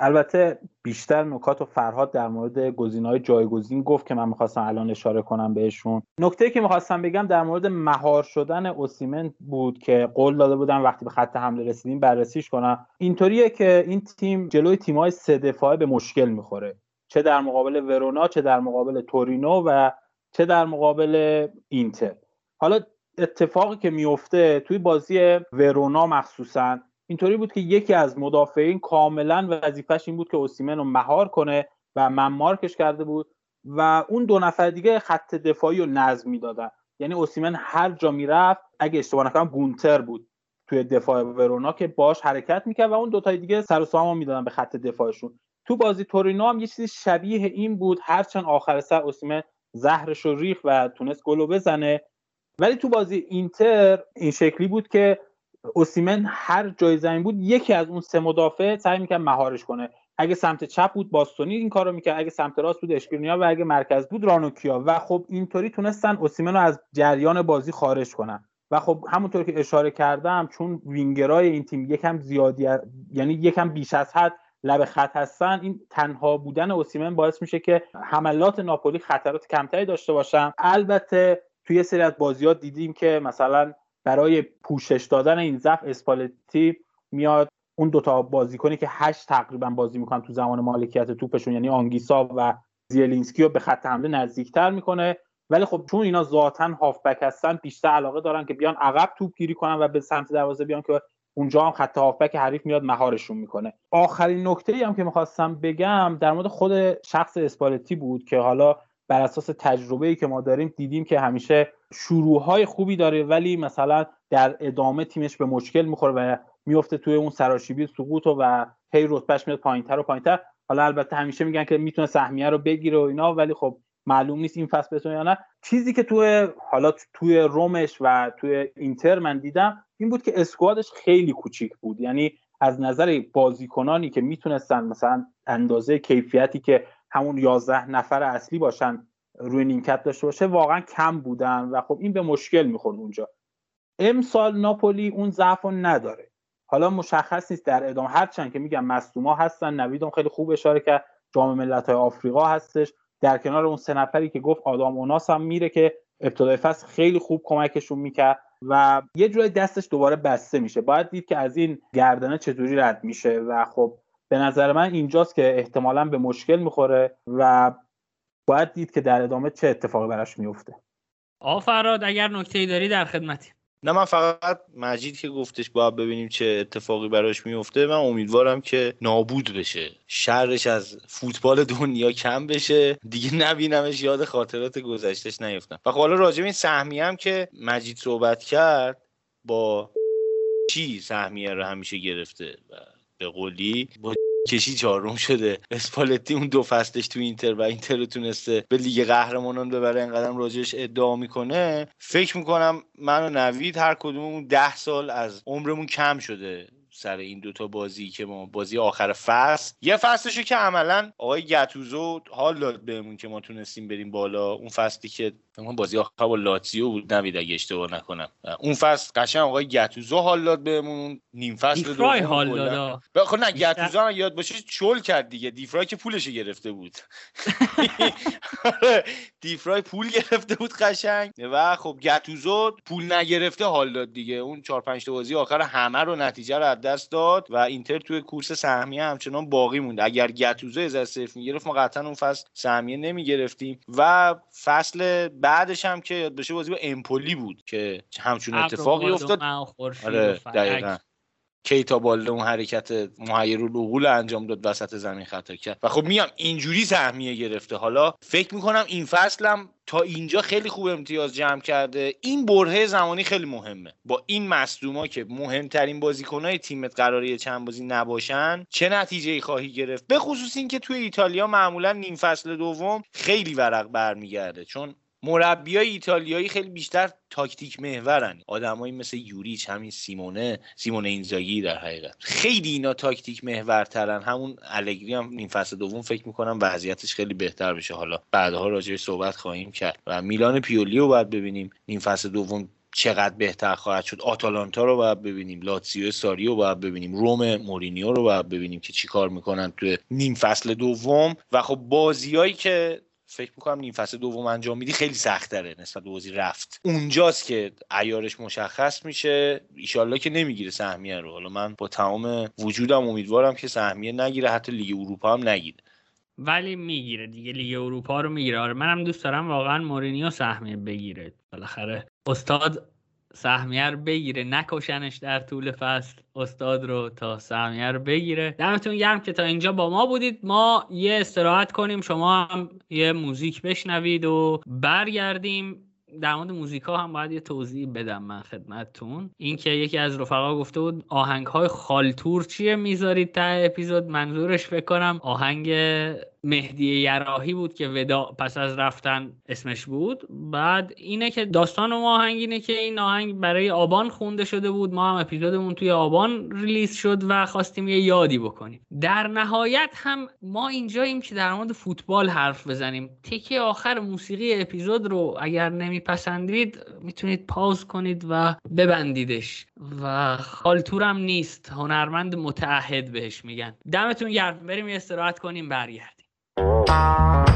البته بیشتر نکات و فرهاد در مورد های جایگزین گفت که من می‌خواستم الان اشاره کنم بهشون. نکته که می‌خواستم بگم در مورد مهار شدن اوسیمن بود که قول داده بودم وقتی به خط حمله رسیدیم بررسیش کنم اینطوریه که این تیم جلوی تیمای سه دفاعه به مشکل می‌خوره. چه در مقابل ورونا چه در مقابل تورینو و چه در مقابل اینتر. حالا اتفاقی که میفته توی بازی ورونا مخصوصا اینطوری بود که یکی از مدافعین کاملا وظیفش این بود که اوسیمن رو مهار کنه و من مارکش کرده بود و اون دو نفر دیگه خط دفاعی رو نظم می‌دادن. یعنی اوسیمن هر جا می‌رفت اگه اشتباه نکنم گونتر بود توی دفاع ورونا که باش حرکت می‌کرد و اون دوتای دیگه سر و سامو می‌دادن به خط دفاعشون. تو بازی تورینو هم یه چیزی شبیه این بود. هرچند آخر سر اوسیمن زهرش رو ریخ و تونست گلو بزنه. ولی تو بازی اینتر این شکلی بود که اوسیمن هر جای زمین بود یکی از اون سه مدافع سعی می‌کرد مهارش کنه. اگه سمت چپ بود باستونی این کارو می‌کرد. اگه سمت راست بود اشکرینیا و اگه مرکز بود رانوکیا. و خب اینطوری تونستن اوسیمن رو از جریان بازی خارج کنن. و خب همونطور که اشاره کردم چون وینگرای این تیم یکم زیادی یعنی یکم بیش از حد لب خط هستن این تنها بودن اوسیمن باعث میشه که حملات ناپولی خطرات کمتری داشته باشن. البته توی سری از بازیات دیدیم که مثلا برای پوشش دادن این ضعف اسپالتی میاد اون دوتا بازیکنی که هشت تقریبا بازی می‌کنن تو زمان مالکیت توپشون یعنی آنگیسا و زیلینسکی رو به خط حمله نزدیکتر می‌کنه. ولی خب چون اینا ذاتا هافبک هستن بیشتر علاقه دارن که بیان عقب توپ گیری کنن و به سمت دروازه بیان که اونجا هم خط هافبک حریف میاد مهارشون می‌کنه. آخرین نکته ای هم که می‌خواستم بگم در مورد خود شخص اسپالتی بود که حالا بر اساس تجربه ای که ما داریم دیدیم که همیشه شروع های خوبی داره ولی مثلا در ادامه تیمش به مشکل می‌خوره و میفته توی اون سراشیبی سقوط و هی رتبهش میاد پایینتر و پایینتر. حالا البته همیشه میگن که می‌تونه سهمیه رو بگیره و اینا ولی خب معلوم نیست این فصل بتونه یا نه. چیزی که توی حالا توی رومش و توی اینتر من دیدم این بود که اسکوادش خیلی کوچیک بود. یعنی از نظر بازیکنانی که می‌تونستن مثلا اندازه کیفیتی که همون 11 نفر اصلی باشن روی نیمکت داشته باشه واقعا کم بودن و خب این به مشکل می‌خورد اونجا. امسال ناپولی اون ضعف نداره. حالا مشخص نیست در ادامه هرچند که میگم مصدوما هستن نویدم خیلی خوب اشاره کرد جام ملت های آفریقا هستش. در کنار اون سه نفری که گفت آدام اوناس هم میره که ابتدای فصل خیلی خوب کمکشون می‌کرد و یه جورایی دستش دوباره بسته میشه. باید دید که از این گردنه چطوری رد میشه و خب به نظر من اینجاست که احتمالا به مشکل می‌خوره و باید دید که در ادامه چه اتفاقی براش میفته آفراد اگر نکته ای داری در خدمتی. نه من فقط مجید که گفتش باید ببینیم چه اتفاقی براش میفته من امیدوارم که نابود بشه. شرش از فوتبال دنیا کم بشه. دیگه نبینمش یاد خاطرات گذشتهش نیفتم. و خب حالا راجع این سهمیه هم که مجید صحبت کرد با چی سهمیه رو همیشه گرفته؟ و به قولی با کشی چهارم شده. اسپالتی اون دو فصلش تو اینتر و اینتر رو تونسته به لیگ قهرمانان ببره انقدر راجعش ادعا می‌کنه. فکر می‌کنم من و نوید هر کدوممون ده سال از عمرمون کم شده سر این دوتا بازی که ما بازی آخر فصل. یه فصلشو که عملا آقای گتوزو حال داد بهمون که ما تونستیم بریم بالا. اون فصلی که من بازی آخر با لاتزیو بود نوید اگه اشتباه نکنم. اون فصل قشنگ آقای گتوزو حال داد بهمون نیم فصل دیفرای حال داد خب نه گتوزو هم یاد باشه چول کرد دیگه. دیفرای که پولش گرفته بود. دیفرای پول گرفته بود قشنگ. و خب گتوزو پول نگرفته حال داد دیگه. اون 4 5 بازی آخر همه رو نتیجه رو از دست داد و اینتر توی کورس سهمیه همچنان باقی موند. اگر گتوزو از صفر می‌گرفت ما قطعا اون فصل سهمیه نمی‌گرفتیم. و فصل بعدش هم که یاد بشه بازی با امپولی بود که همچون اتفاقی افتاد. آره دقیقا. کیتا باله اون حرکت محیر العقول انجام داد وسط زمین خطا کرد. و خب میام اینجوری سهمیه گرفته. حالا فکر می‌کنم این فصلم تا اینجا خیلی خوب امتیاز جمع کرده. این برهه زمانی خیلی مهمه. با این مصدوما که مهمترین بازیکنهای تیمت قراری چند بازی نباشن چه نتیجه خواهی گرفت؟ به خصوص اینکه توی ایتالیا معمولا نیم فصل دوم خیلی ورق برمیگرده. چون مربیای ایتالیایی خیلی بیشتر تاکتیک محورن. آدمایی مثل یوریچ همین سیمونه سیمونه اینزاگی در حقیقت. خیلی اینا تاکتیک محورترن. همون الگری هم این فصل دوم فکر می‌کنم وضعیتش خیلی بهتر بشه. حالا بعدها راجع صحبت خواهیم کرد. و میلان پیولی رو باید ببینیم. این فصل دوم چقدر بهتر خواهد شد. آتالانتا رو باید ببینیم. لاتسیو ساری رو باید ببینیم. روم مورینیو رو باید ببینیم که چیکار می‌کنن توی نیم فصل دوم. و خب بازیایی که فکر می‌کنم نیم فصل دوم انجام میدی خیلی سخت داره نسبت بازی رفت. اونجاست که عیارش مشخص میشه. ایشالله که نمی‌گیره سهمیه رو. حالا من با تمام وجودم امیدوارم که سهمیه نگیره حتی لیگ اروپا هم نگیره. ولی می‌گیره دیگه. لیگ اروپا رو می‌گیره. آره منم دوست دارم واقعا مورینیو سهمیه بگیره. بالاخره استاد سهمیه رو بگیره نکشنش در طول فصل استاد رو تا سهمیه رو بگیره. دمتون گرم که تا اینجا با ما بودید. ما یه استراحت کنیم شما هم یه موزیک بشنوید و برگردیم. در مورد موزیکا هم باید یه توضیح بدم من خدمتتون. اینکه یکی از رفقا گفته بود آهنگ های خالتور چیه می‌ذارید تا اپیزود؟ منظورش فکر کنم آهنگ مهدی یراهی بود که ودا پس از رفتن اسمش بود. بعد اینه که داستان ما آهنگ اینه که این آهنگ برای آبان خونده شده بود. ما هم اپیزودمون توی آبان ریلیز شد و خواستیم یه یادی بکنیم. در نهایت هم ما اینجاییم که در مورد فوتبال حرف بزنیم. تکه آخر موسیقی اپیزود رو اگر نمیپسندید می‌تونید پاوز کنید و ببندیدش. و خالتورم نیست. هنرمند متعهد بهش میگن. دمتون گرم. بریم استراحت کنیم برگردیم. خیلی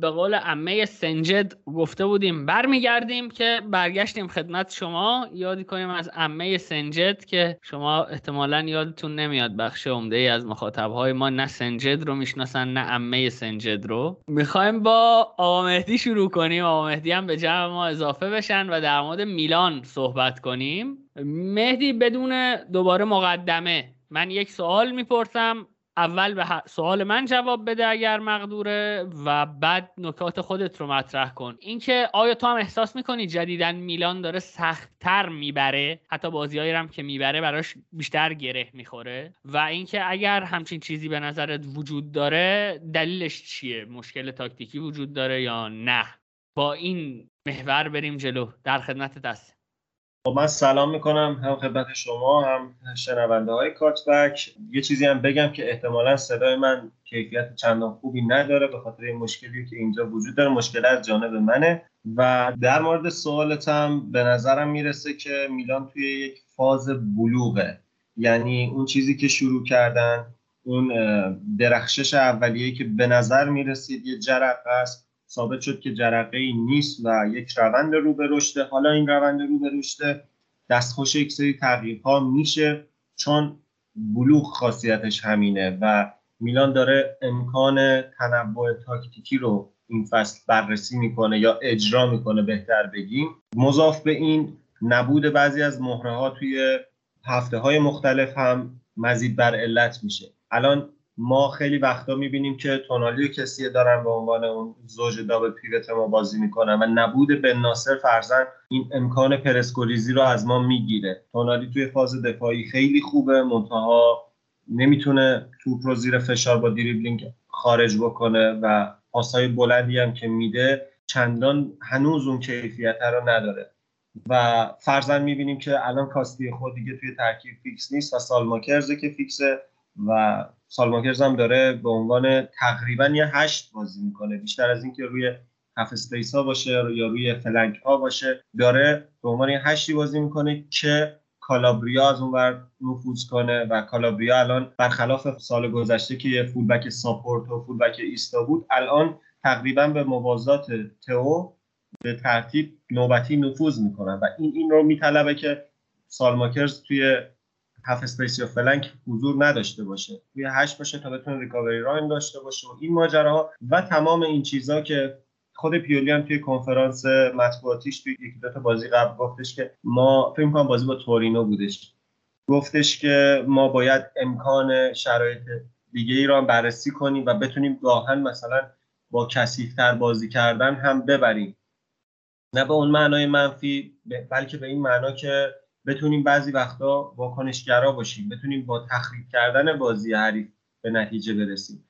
به قول عمه سنجد گفته بودیم برمیگردیم که برگشتیم خدمت شما. یادی کنیم از عمه سنجد که شما احتمالا یادتون نمیاد بخش عمده ای از مخاطبهای ما نه سنجد رو می‌شناسن نه عمه سنجد رو. می‌خوایم با آقا مهدی شروع کنیم. آقا مهدی هم به جمع ما اضافه بشن و در مورد میلان صحبت کنیم. مهدی بدون دوباره مقدمه من یک سوال می‌پرسم. اول به سوال من جواب بده اگر مقدوره و بعد نکات خودت رو مطرح کن. اینکه آیا تو هم احساس می‌کنی جدیدن میلان داره سختتر می‌بره؟ حتی بازیهایی هم که می‌بره براش بیشتر گره می‌خوره. و اینکه اگر همچین چیزی به نظرت وجود داره دلیلش چیه؟ مشکل تاکتیکی وجود داره یا نه؟ با این محور بریم جلو. در خدمت دست خب من سلام می‌کنم هم خدمت شما هم شنونده های کاتبک. یه چیزی هم بگم که احتمالا صدای من کیفیت چندان خوبی نداره به خاطر این مشکلی که اینجا وجود داره. مشکل از جانب منه. و در مورد سوالتم به نظرم می‌رسه که میلان توی یک فاز بلوغه. یعنی اون چیزی که شروع کردن اون درخشش اولیه‌ای که به نظر می‌رسید یه جرقه است. ثابت شد که جرقه ای نیست و یک روند رو به رشده حالا این روند رو به رشده دستخوش یک سری تغییرها میشه چون بلوغ خاصیتش همینه و میلان داره امکان تنوع تاکتیکی رو این فصل بررسی می‌کنه یا اجرا می‌کنه بهتر بگیم. مضاف به این نبود بعضی از مهره ها توی هفته های مختلف هم مزید بر علت میشه. الان ما خیلی وقتا می‌بینیم که تونالی و کسیه دارن به عنوان اون زوج داب پیوت ما بازی می‌کنن و نبود به ناصر فرزن این امکان پرسکولیزی رو از ما می‌گیره. تونالی توی فاز دفاعی خیلی خوبه منتها نمی‌تونه توپ رو زیر فشار با دریبلینگ خارج بکنه و پاسهای بلندی هم که میده چندان هنوز اون کیفیت رو نداره. و فرضا می‌بینیم که الان کاستیخو دیگه توی ترکیب فیکس نیست و سالماکرزه که فیکسه. و سالماکرز هم داره به عنوان تقریبا یه هشت بازی می‌کنه. بیشتر از اینکه روی half space ها باشه یا روی flank ها باشه داره به عنوان یه هشتی بازی می‌کنه که کالابریا از اونور نفوذ کنه و کالابریا الان برخلاف سال گذشته که یه fullback support و fullback ایستا بود الان تقریبا به موازات تئو به ترتیب نوبتی نفوذ می‌کنن و این این رو میطلبه که سالماکرز توی half space یا flank حضور نداشته باشه. توی هشت باشه تا بتونه recovery run داشته باشه و این ماجراها و تمام این چیزها که خود پیولی هم توی کنفرانس مطبوعاتیش توی یکی دو تا بازی قبل گفتش که ما فکر کنم بازی با تورینو بودش. گفتش که ما باید امکان شرایط دیگه ای رو هم بررسی کنیم و بتونیم گاهاً مثلا با کثیفتر بازی کردن هم ببریم. نه به اون معنای منفی بلکه به این معنا که بتونیم بعضی وقتا واکنشگرا باشیم بتونیم با تخریب کردن بازی حریف به نتیجه برسیم.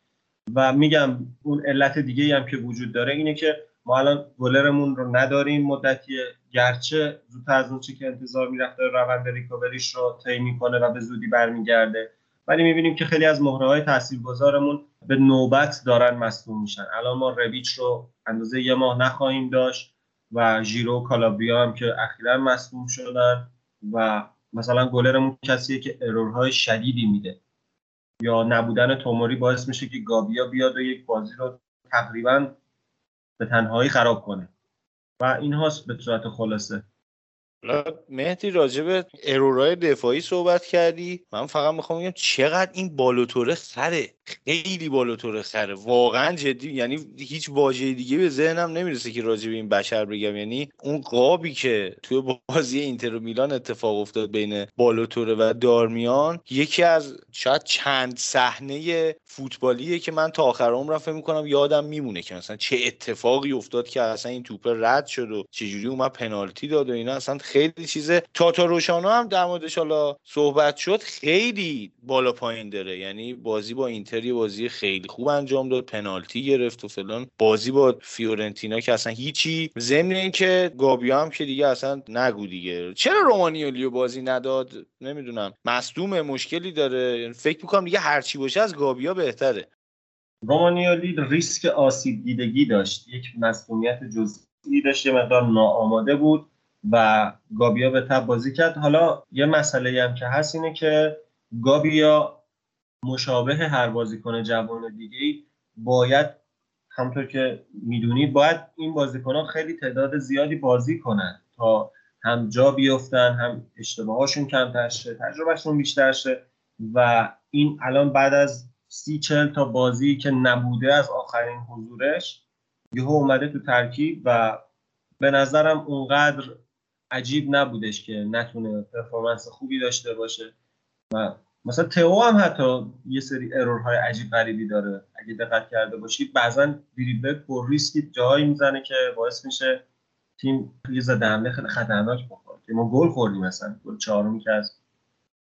و میگم اون علت دیگه هم که وجود داره اینه که ما الان گلرمون رو نداریم مدتی گرچه زودتر از اون که انتظار می‌رفته روند ریکاوریش رو طی می‌کنه و به زودی برمیگرده. ولی می‌بینیم که خیلی از مهره های تاثیرگذارمون به نوبت دارن مصدوم میشن. الان ما رویچ رو اندازه یه ماه نخواهیم داشت و ژیرو و کالابریا هم که اخیرا مصدوم شدن. و مثلا گلرمون کسیه که ارورهای شدیدی میده. یا نبودن توموری باعث میشه که گابیا بیاد و یک بازی رو تقریبا به تنهایی خراب کنه. و این هاست به صورت خلاصه. مهدی راجب ارورای دفاعی صحبت کردی. من فقط می‌خوام بگم چقدر این بالوتوره خره خیلی بالوتوره خره. واقعا جدی یعنی هیچ واژه دیگه به ذهنم نمی‌رسه که راجب این بشر بگم. یعنی اون قابی که توی بازی اینتر و میلان اتفاق افتاد بین بالوتوره و دارمیان یکی از شاید چند صحنه فوتبالیه که من تا آخر عمرم فکر می‌کنم یادم میمونه که مثلا چه اتفاقی افتاد که اصلا این توپ رد شد و چجوری اومد پنالتی داد و اینا. اصلا خیلی چیزه تاتا روشانا هم در موردش حالا صحبت شد خیلی بالا پایین داره. یعنی بازی با اینتر یه بازی خیلی خوب انجام داد پنالتی گرفت و فلان. بازی با فیورنتینا که اصلا هیچی. ضمن اینکه گابیا هم که دیگه اصلا نگو دیگه. چرا رومانیولیو بازی نداد؟ نمی‌دونم. مصدوم مشکلی داره. فکر می‌کنم دیگه هرچی باشه از گابیا بهتره. رومانیولی ریسک آسیب دیدگی داشت. یک مسئولیت جزئی داشت یه مقدار ناآماده بود و گابیا به تب بازی کرد. حالا یه مسئله هم که هست اینه که گابیا مشابه هر بازیکن جوان دیگه باید همطور که می‌دونید باید این بازیکنان خیلی تعداد زیادی بازی کنن تا هم جا بیفتن هم اشتباهاشون کمتر شه تجربهشون بیشتر شه. و این الان بعد از سی چل تا بازی که نبوده از آخرین حضورش یهو اومده تو ترکیب و به نظرم اونقدر عجیب نبودش که نتونه پرفورمنس خوبی داشته باشه. و مثلا تئو هم حتی یه سری error های عجیب غریبی داره. اگه دقت کرده باشید بعضا دریبل پر ریسکی جایی می‌زنه که باعث میشه تیم یه ضد خیلی خطرناک بخوره که ما گل خوردیم مثلا گل چهارمی که از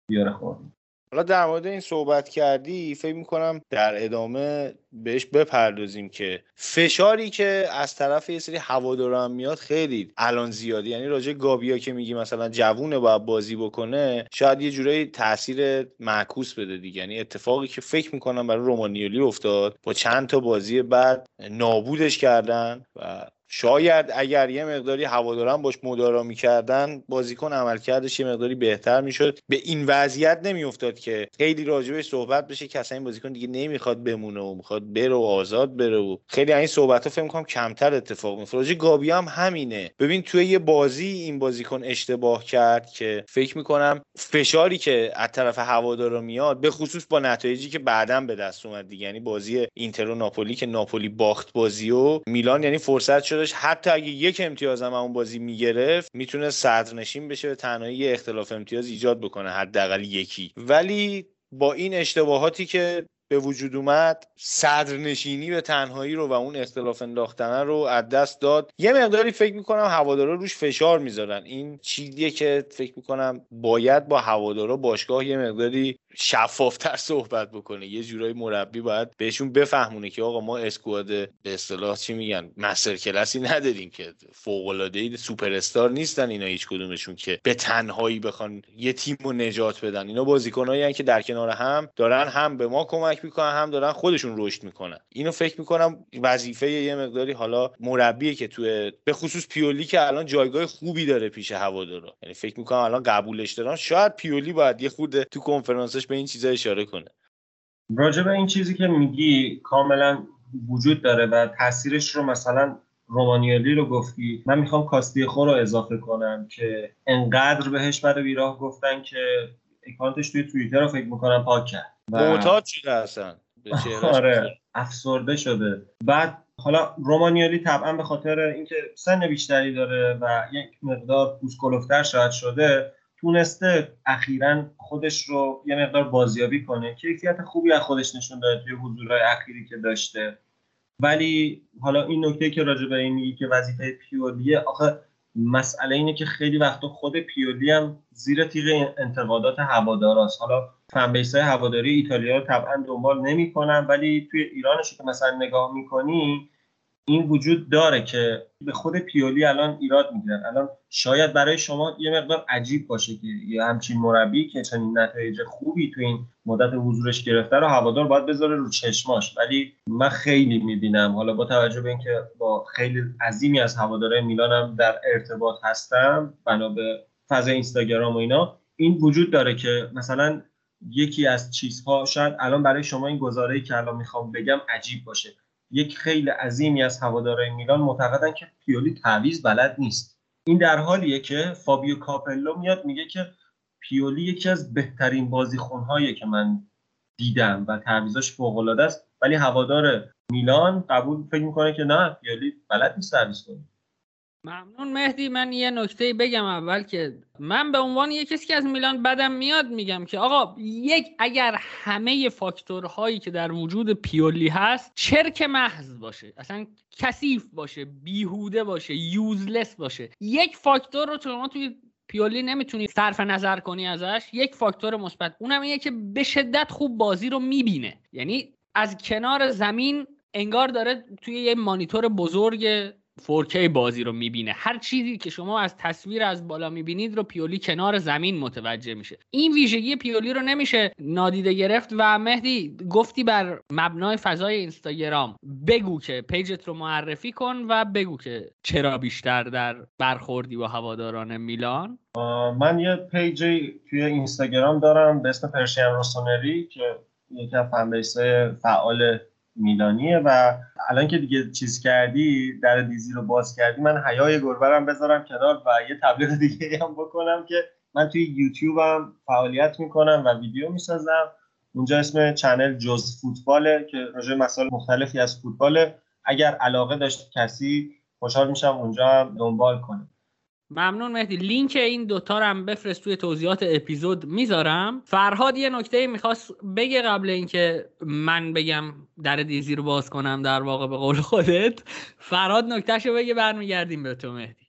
بیاره خوردیم. حالا در مورد این صحبت کردی فکر می‌کنم در ادامه بهش بپردازیم که فشاری که از طرف یه سری هوادارا میاد خیلی الان زیادی یعنی راجع گابیا که میگی مثلا جوونه باید بازی بکنه شاید یه جورایی تاثیر معکوس بده دیگه. یعنی اتفاقی که فکر می‌کنم برای رومانیولی افتاد با چند تا بازی بعد نابودش کردن و شاید اگر یه مقداری هواداران باش مدارا می‌کردن بازیکن عملکردش یه مقداری بهتر می‌شد. به این وضعیت نمیافتاد که خیلی راجبش صحبت بشه. که اصلا این بازیکن دیگه نمی‌خواد بمونه و می‌خواد بره و آزاد بره و خیلی این صحبت ها فکر می‌کنم کمتر اتفاق میفته راجع گابی هم همینه. ببین توی یه بازی این بازیکن اشتباه کرد که فکر می‌کنم فشاری که از طرف هوادارا میاد به خصوص با نتایجی که بعدا به دست اومد دیگه. یعنی بازی اینتر و ناپولی که ناپولی باخت بازی و میلان یعنی فرصت شد حتی اگه یک امتیاز هم اون بازی می‌گرفت می‌تونه صدرنشین بشه به تنهایی یه اختلاف امتیاز ایجاد بکنه حداقل یکی. ولی با این اشتباهاتی که به وجود اومد صدرنشینی به تنهایی رو و اون اختلاف انداختن رو از دست داد. یه مقداری فکر می‌کنم هوادارا روش فشار می‌ذارن. این چیزیه که فکر می‌کنم باید با هوادارا باشگاه یه مقداری شفافتر صحبت بکنه. یه جورایی مربی باید بهشون بفهمونه که آقا ما اسکواد به اصطلاح چی میگن مستر کلاسی نداریم که فوق العاده سوپر استار نیستن اینا هیچ کدومشون که به تنهایی بخوان یه تیم رو نجات بدن. اینا بازیکنایی که در کنار هم دارن هم به ما کمک می‌کنن هم دارن خودشون رشد می‌کنن. اینو فکر می‌کنم وظیفه یه مقداری حالا مربیه که توی به خصوص پیولی که الان جایگاه خوبی داره پیش هوادارا. یعنی فکر می‌کنم الان قبولش دارن شاید پیولی باید یه خورده تو کنفرانس به این چیزا اشاره کنه. راجع به این چیزی که میگی کاملا وجود داره و تاثیرش رو مثلا رومانیالی رو گفتی من می‌خوام کاستیخو رو اضافه کنم که انقدر بهش برای بیراه گفتن که اکانتش توی توییتر رو فکر می‌کنم پاک کرد. معتاد شده اصلا. آره افسرده شده. بعد حالا رومانیالی طبعا به خاطر اینکه سن بیشتری داره و یک مقدار پوسکلوفتر شاید شده تونسته اخیرا خودش رو یه مقدار بازیابی کنه. کیفیت خوبی از خودش نشون داده توی حضورهای اخیری که داشته. ولی حالا این نکته که راجع به این میگی که وظیفه پیولیه آخه مسئله اینه که خیلی وقتا خود پیولی هم زیر تیغ انتقادات هواداراست. حالا فنبیس هواداری ایتالیا رو طبعا دنبال نمی‌کنن ولی توی ایرانش که مثلا نگاه می‌کنی این وجود داره که به خود پیولی الان ایراد می‌گیرن. الان شاید برای شما یه مقدار عجیب باشه که یه همچین مربی که چنین نتایج خوبی تو این مدت حضورش گرفته رو هوادار باید بذاره رو چشماش. ولی من خیلی می‌بینم حالا با توجه به اینکه با خیلی عظیمی از هواداره میلانم در ارتباط هستم بنا به فضای اینستاگرام و اینا این وجود داره که مثلا یکی از چیزها شاید الان برای شما این گزاره‌ای که الان می‌خوام بگم عجیب باشه. یک خیلی عظیمی از هوادارهای میلان معتقدن که پیولی تعویض بلد نیست. این در حالیه که فابیو کاپلو میاد میگه که پیولی یکی از بهترین بازیکنهایی که من دیدم و تعویضاش فوق العاده است. ولی هوادار میلان قبول فکر می‌کنه که نه پیولی بلد نیست تعویض کنه. ممنون مهدی. من یه نکته بگم اول که من به عنوان یه کسی که از میلان بدم میاد میگم که آقا یک اگر همه فاکتورهایی که در وجود پیولی هست چرک محض باشه اصلا کثیف باشه بیهوده باشه یوزلس باشه یک فاکتور رو شما توی پیولی نمی‌تونی صرف نظر کنی ازش یک فاکتور مثبت اونم اینه که به شدت خوب بازی رو می‌بینه. یعنی از کنار زمین انگار داره توی یه مانیتور بزرگ 4K بازی رو می‌بینه. هر چیزی که شما از تصویر از بالا می‌بینید رو پیولی کنار زمین متوجه میشه. این ویژگی پیولی رو نمیشه نادیده گرفت و مهدی گفتی بر مبنای فضای اینستاگرام بگو که پیجت رو معرفی کن و بگو که چرا بیشتر در برخوردی با هواداران میلان. من یه page توی اینستاگرام دارم به اسم Persian Rossoneri که یکی از فعال میلانیه و الان که دیگه چیز کردی در دیزی رو باز کردی من حیای گربه رم بذارم کنار و یه تبلیغ دیگه هم بکنم که من توی یوتیوبم فعالیت می‌کنم و ویدیو می‌سازم. اونجا اسم channel جز فوتباله که راجع مسائل مختلفی از فوتباله. اگر علاقه داشت کسی خوشحال میشم اونجا دنبال کنه. ممنون مهدی. لینک این دوتا رو هم بفرست توی توضیحات اپیزود. می‌ذارم. فرهاد یه نکته می‌خواست بگه قبل اینکه من بگم در دیزی رو باز کنم در واقع به قول خودت. فرهاد نکتهشو بگه برمیگردیم به تو مهدی.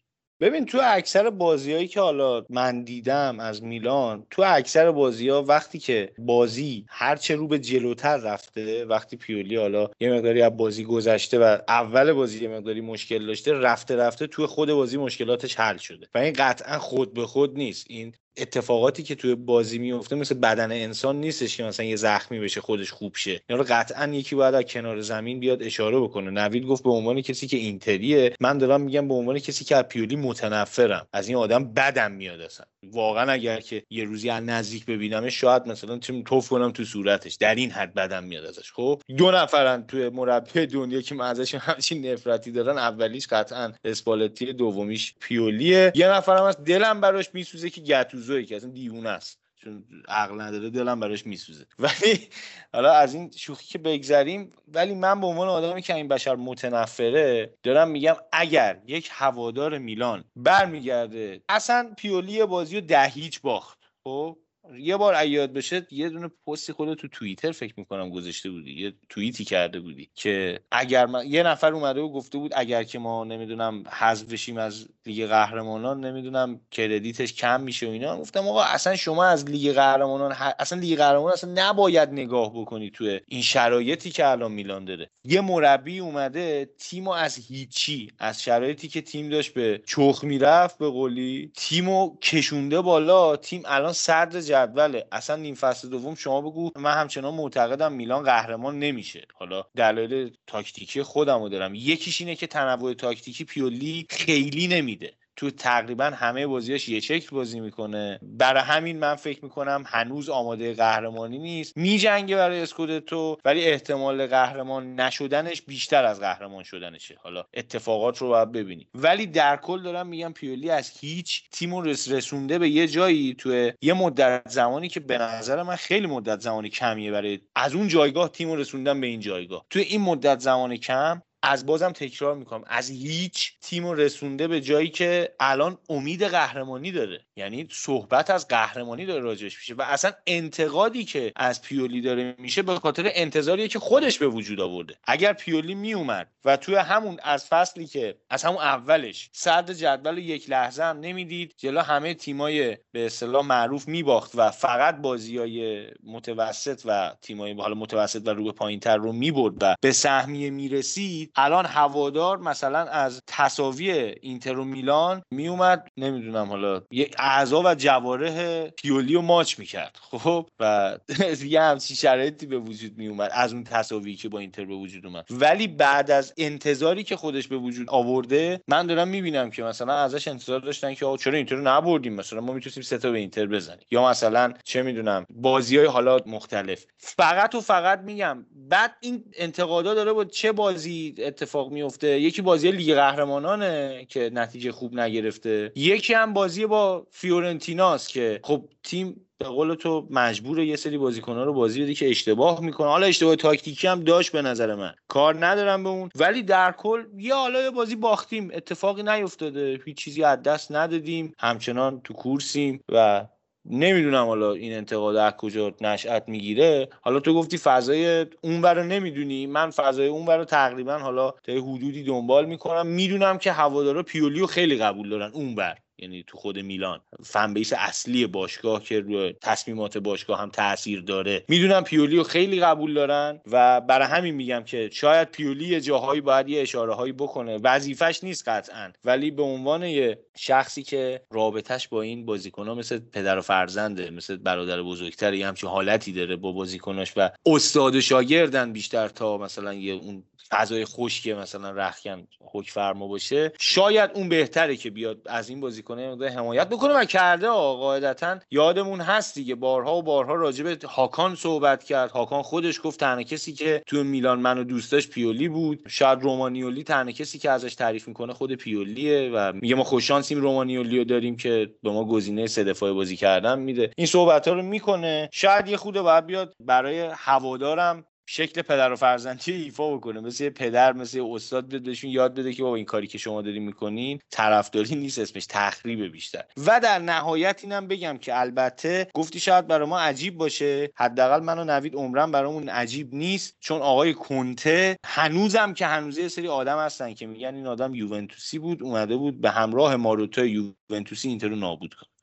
ببین تو اکثر بازیهایی که حالا من دیدم از میلان تو اکثر بازی ها وقتی که بازی هرچه رو به جلوتر رفته وقتی پیولی حالا یه مقداری از بازی گذشته و اول بازی یه مقداری مشکل داشته رفته رفته تو خود بازی مشکلاتش حل شده. و این قطعا خود به خود نیست. این اتفاقاتی که توی بازی میفته مثل بدن انسان نیستش که مثلا یه زخمی بشه خودش خوب شه. یا قطعا یکی باید از کنار زمین بیاد اشاره بکنه. نوید گفت به عنوان کسی که اینتریه من دارم میگم به عنوان کسی که از پیولی متنفرم. از این آدم بدم میاد اصلا. واقعا اگر که یه روزی از نزدیک ببینم شاید مثلا تیم توف کنم تو صورتش. در این حد بدم میاد ازش. خب دو نفرن توی مربی دنیا که من ازش همچین نفرتی دارن. اولیش قطعا اسپالتی دومیش پیولیه. یه نفرم از دلم براش میسوزه که گتوزوی که اصلا دیوونه است. چون عقل نداره دلم براش میسوزه. ولی حالا از این شوخی که بگذریم ولی من به عنوان آدمی که این بشر متنفره دارم میگم اگر یک هوادار میلان برمیگرده اصلا پیولی بازی رو ده هیچ باخت. خب؟ یه بار ایاد بشه یه دونه پستی خود تو توییتر فکر می‌کنم گذاشته بودی. یه توییتی کرده بودی که اگر من... یه نفر اومده و گفته بود اگر که ما نمی‌دونم حذف بشیم از لیگ قهرمانان نمی‌دونم کردیتش کم میشه و اینا. گفتم آقا اصلا شما از لیگ قهرمانان اصلا لیگ قهرمانان اصلا نباید نگاه بکنی تو این شرایطی که الان میلان داره. یه مربی اومده تیمو از هیچی از شرایطی که تیم داشت به چخ می‌رفت به قولی تیمو کشونده بالا تیم الان صدر جدوله اصلا نیم فصل دوم شما بگو. من همچنان معتقدم میلان قهرمان نمیشه. حالا دلایل تاکتیکی خودمو دارم. یکیش اینه که تنوع تاکتیکی پیولی خیلی نمیده. تو تقریبا همه بازیاش یه شکل بازی می‌کنه. برای همین من فکر می‌کنم هنوز آماده قهرمانی نیست. میجنگه برای اسکودتو ولی احتمال قهرمان نشدنش بیشتر از قهرمان شدنشه. حالا اتفاقات رو باید ببینیم. ولی در کل دارم میگم پیولی از هیچ تیم رس رسونده به یه جایی تو یه مدت زمانی که به نظر من خیلی مدت زمانی کمیه برای از اون جایگاه تیم رسوندن به این جایگاه. تو این مدت زمان کم از بازم تکرار می‌کنم. از هیچ تیم رسونده به جایی که الان امید قهرمانی داره. یعنی صحبت از قهرمانی داره راجش میشه و اصلا انتقادی که از پیولی داره میشه به خاطر انتظاریه که خودش به وجود آورده. اگر پیولی میومد و توی همون از فصلی که از همون اولش صدر جدول یک لحظه هم نمی‌دید جلو همه تیمای به اصطلاح معروف میباخت و فقط بازی های متوسط و تیمای حالا متوسط و رو به پایینتر رو می‌برد و به سهمیه می‌رسید الان هوادار مثلا از تساوی اینتر و میلان میومد نمی‌دونم حالا یه اعضا و جوارح پیولی و ماچ می‌کرد. خب و یه همچین شرایطی به وجود میومد از اون تساوی که با اینتر به وجود اومد. ولی بعد از انتظاری که خودش به وجود آورده من دارم می‌بینم که مثلا ازش انتظار داشتن که چرا اینتر رو نبردیم؟ مثلا ما می‌تونیم سه تا به اینتر بزنیم. یا مثلا چه می‌دونم بازی های حالات مختلف. فقط و فقط میگم بعد این انتقادا داره با چه بازی اتفاق میفته. یکی بازی لیگ قهرمانانه که نتیجه خوب نگرفته. یکی هم بازی با فیورنتیناست که خب تیم به قول تو مجبور یه سری بازیکن‌ها رو بازی بدی که اشتباه می‌کنه. حالا اشتباه تاکتیکی هم داشت به نظر من. کار ندارم به اون. ولی در کل یه حالا یه بازی باختیم. اتفاقی نیفتاده. هیچ چیزی از دست ندادیم. همچنان تو کورسیم و نمی‌دونم حالا این انتقاد از کجا نشأت می‌گیره. حالا تو گفتی فضای اون رو نمی‌دونی. من فضای اون رو تقریبا حالا تا حدودی دنبال می‌کنم. می‌دونم که هوادارا پیولیو خیلی قبول دارن اون بر یعنی تو خود میلان. فن بیس اصلی باشگاه که روی تصمیمات باشگاه هم تاثیر داره. می‌دونم پیولی رو خیلی قبول دارن و برای همین میگم که شاید پیولی جاهایی باید یه اشاره هایی بکنه. وظیفش نیست قطعا. ولی به عنوان یه شخصی که رابطش با این بازیکن ها مثل پدر و فرزنده مثل برادر بزرگتر یه همچین حالتی داره با بازیکناش و استاد و شاگردن بیشتر تا مثلا یه اون فضای خشکی مثلا رخکن حک فرما باشه شاید اون بهتره که بیاد از این بازیکن کنه مقدار حمایت بکنه و کرده قاعدتا یادمون هست دیگه بارها و بارها راجع به هاکان صحبت کرد. هاکان خودش گفت تنها کسی که تو میلان منو دوست داشت پیولی بود. شاید رومانیولی تنها کسی که ازش تعریف می‌کنه خود پیولیه و میگه ما خوششانسیم رومانیولی رو داریم که به ما گزینه سه دفاعه بازی کردن میده. این صحبت ها رو می‌کنه. شاید یه خوده باید بیاد برای هوادارم شکل پدر و فرزندی ایفا بکنه. مثل پدر مثل استاد بیاد بهشون یاد بده که بابا این کاری که شما دارین می‌کنین طرفداری نیست اسمش تخریب بیشتر. و در نهایت اینم بگم که البته گفتی شاید برای ما عجیب باشه. حداقل من و نوید عمرم برامون عجیب نیست. چون آقای کنته هنوزم که هنوزه یه سری آدم هستن که میگن این آدم یوونتوسی بود اومده بود به همراه ماروتا یوونتوسی اینتر رو نابود کنه.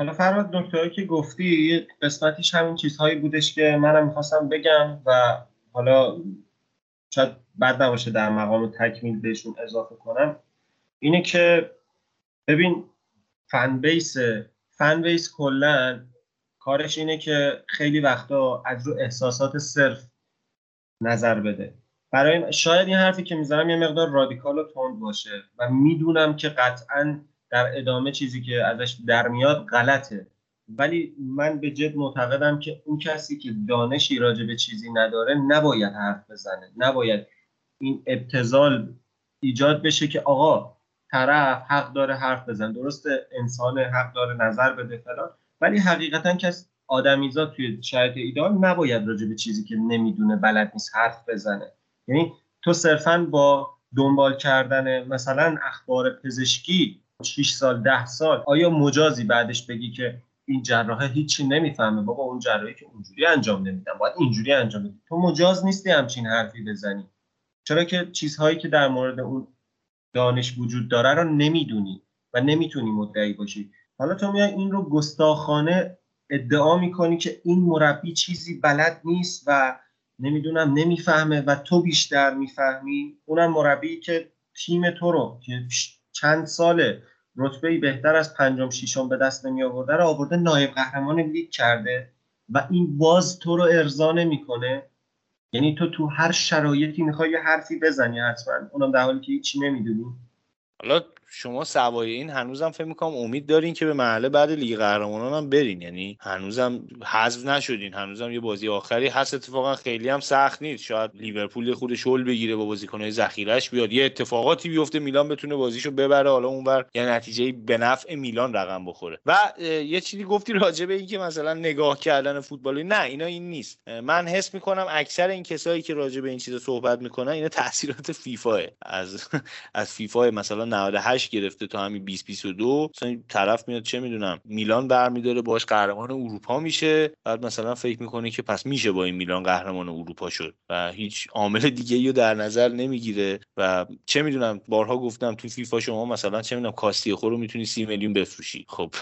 حالا فراد نکتهایی که گفتی قسمتیش همین چیزهایی بودش که منم می‌خواستم بگم و حالا شاید بد نباشه در مقام تکمیل بهشون اضافه کنم. اینه که ببین فن بیس فن بیس کلا کارش اینه که خیلی وقتا از رو احساسات صرف نظر بده. برای شاید این حرفی که می‌زنم یه مقدار رادیکال و تند باشه و می‌دونم که قطعا در ادامه چیزی که ازش در میاد غلطه. ولی من به جد معتقدم که اون کسی که دانشی راجع به چیزی نداره نباید حرف بزنه. نباید این ابتزال ایجاد بشه که آقا طرف حق داره حرف بزن درسته انسان حق داره نظر بده فلان ولی حقیقتا کس آدمیزاد توی شرایط ایدال نباید راجع به چیزی که نمی‌دونه بلد نیست حرف بزنه. یعنی تو صرفا با دنبال کردن مثلا اخبار پزشکی 6 سال 10 سال. آیا مجازی بعدش بگی که این جراحه هیچی نمی‌فهمه؟ بابا اون جراحی که اونجوری انجام نمیدن. باید اینجوری انجام بدی. تو مجاز نیستی همچین حرفی بزنی. چرا که چیزهایی که در مورد اون دانش وجود داره رو نمی‌دونی و نمی‌تونی مدعی باشی. حالا تو میای این رو گستاخانه ادعا می‌کنی که این مربی چیزی بلد نیست و نمی‌دونم نمی‌فهمه و تو بیشتر می‌فهمی. اونم مربی که تیم تو رو که چند ساله رتبه بهتر از پنجم ششم به دست نمی آورده رو آورده نایب قهرمان لیگ کرده و این باز تو رو ارضا نمی‌کنه. یعنی تو تو هر شرایطی می‌خوای یه حرفی بزنی حتما. اونم در حالی که هیچی نمی‌دونی. حالا شما سوای این هنوزم فکر می‌کنم امید دارین که به محله بعد لیگ قهرمانان هم برین. یعنی هنوزم حذف نشدین. هنوزم یه بازی آخری هست. اتفاقا خیلی هم سخت نیست. شاید لیورپول خود شل بگیره با بازیکنهای ذخیرش بیاد. یه اتفاقاتی بیفته. میلان بتونه بازیشو ببره. حالا اونور یه نتیجه به نفع میلان رقم بخوره. و یه چیزی گفتی راجع به اینکه مثلا نگاه کردن فوتبالی نه اینا این نیست. من حس می‌کنم اکثر این کسایی که راجع به این چیزا صحبت می‌کنن اینا تاثیرات فیفا از از فیفا مثلا 98 گرفته تا همین 2022 مثلا طرف میاد چه می‌دونم میلان برمیداره باش قهرمان اروپا میشه. بعد مثلا فکر می‌کنه که پس میشه با این میلان قهرمان اروپا شد و هیچ عامل دیگه رو در نظر نمی‌گیره. و چه می‌دونم بارها گفتم تو فیفا شما مثلا چه می‌دونم کاستی خور رو می‌تونی سی میلیون بفروشی. خب.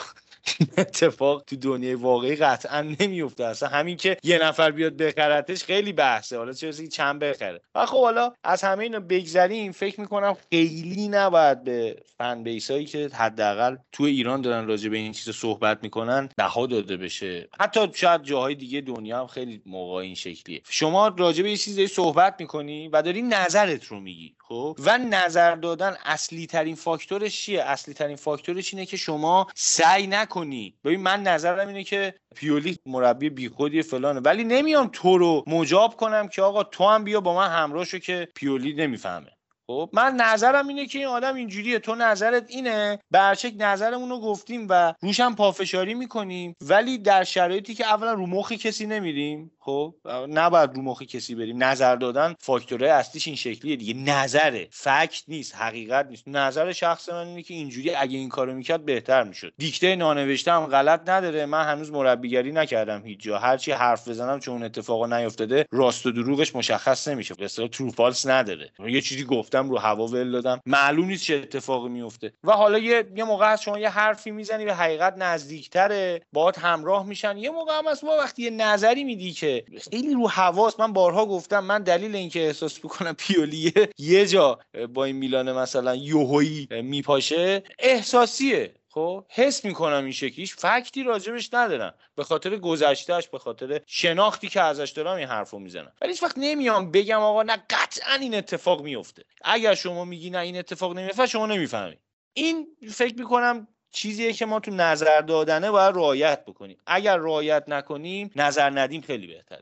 اتفاق تو دنیای واقعی قطعا نمیفته اصلا همین که یه نفر بیاد بخرتش خیلی بحثه. حالا چه چند بخره. و خب حالا از همه اینا بگذریم. فکر می‌کنم خیلی نباید به فن بیسایی که حداقل تو ایران دارن راجع به این چیز صحبت می‌کنن بها داده بشه. حتی شاید جاهای دیگه دنیا هم خیلی موقع این شکلیه. شما راجع به یه چیزی صحبت می‌کنی و داری نظرت رو میگی. خب. و نظر دادن اصلی ترین فاکتورش چیه؟ اصلی ترین فاکتورش اینه که شما سعی نکنی. ببین من نظرم اینه که پیولی مربی بیخودی فلانه. ولی نمیام تو رو مجاب کنم که آقا تو هم بیا با من همراه شو که پیولی نمی‌فهمه. خب من نظرم اینه که این آدم اینجوریه. تو نظرت اینه؟ برچک نظرمون رو گفتیم و روشم پافشاری می‌کنیم ولی در شرایطی که اولا رو مخی کسی نمیریم. خب نباید رو مخی کسی بریم. نظر دادن فاکتورهای اصلیش این شکلیه دیگه. نظره. فکت نیست. حقیقت نیست. نظر شخص من اینه که اینجوری اگه این کارو می‌کرد بهتر می‌شد. دیکته نانوشته هم غلط نداره. من هنوز مربیگری نکردم هیچ جا. هرچی حرف بزنم چون اتفاقا نیافتاده راست و دروغش مشخص نمیشه. به اصطلاح ترو فالس نداره. یه چیزی گفتم رو هوا ول دادم. معلوم نیست چه اتفاقی میفته و حالا یه یه موقع از شما یه حرفی می‌زنی به حقیقت نزدیکتره. باهات همراه میشن. یه موقع هم از وقتی یه نظری میدی که خیلی رو حواس من بارها گفتم من دلیل اینکه احساس می‌کنم پیولی یه جا با این میلان مثلا یوهویی میپاشه احساسیه. خب حس می‌کنم این شکلیش فکتی راجبش ندارم. به خاطر گذشتهش به خاطر شناختی که ازش دارم این حرفو می‌زنم. ولی هیچ وقت نمیام بگم آقا نه قطعا این اتفاق میفته اگر شما میگی نه این اتفاق نمیفته شما نمی‌فهمی این فکر می‌کنم چیزیه که ما تو نظر دادنه باید رعایت بکنیم. اگر رعایت نکنیم نظر ندیم خیلی بهتر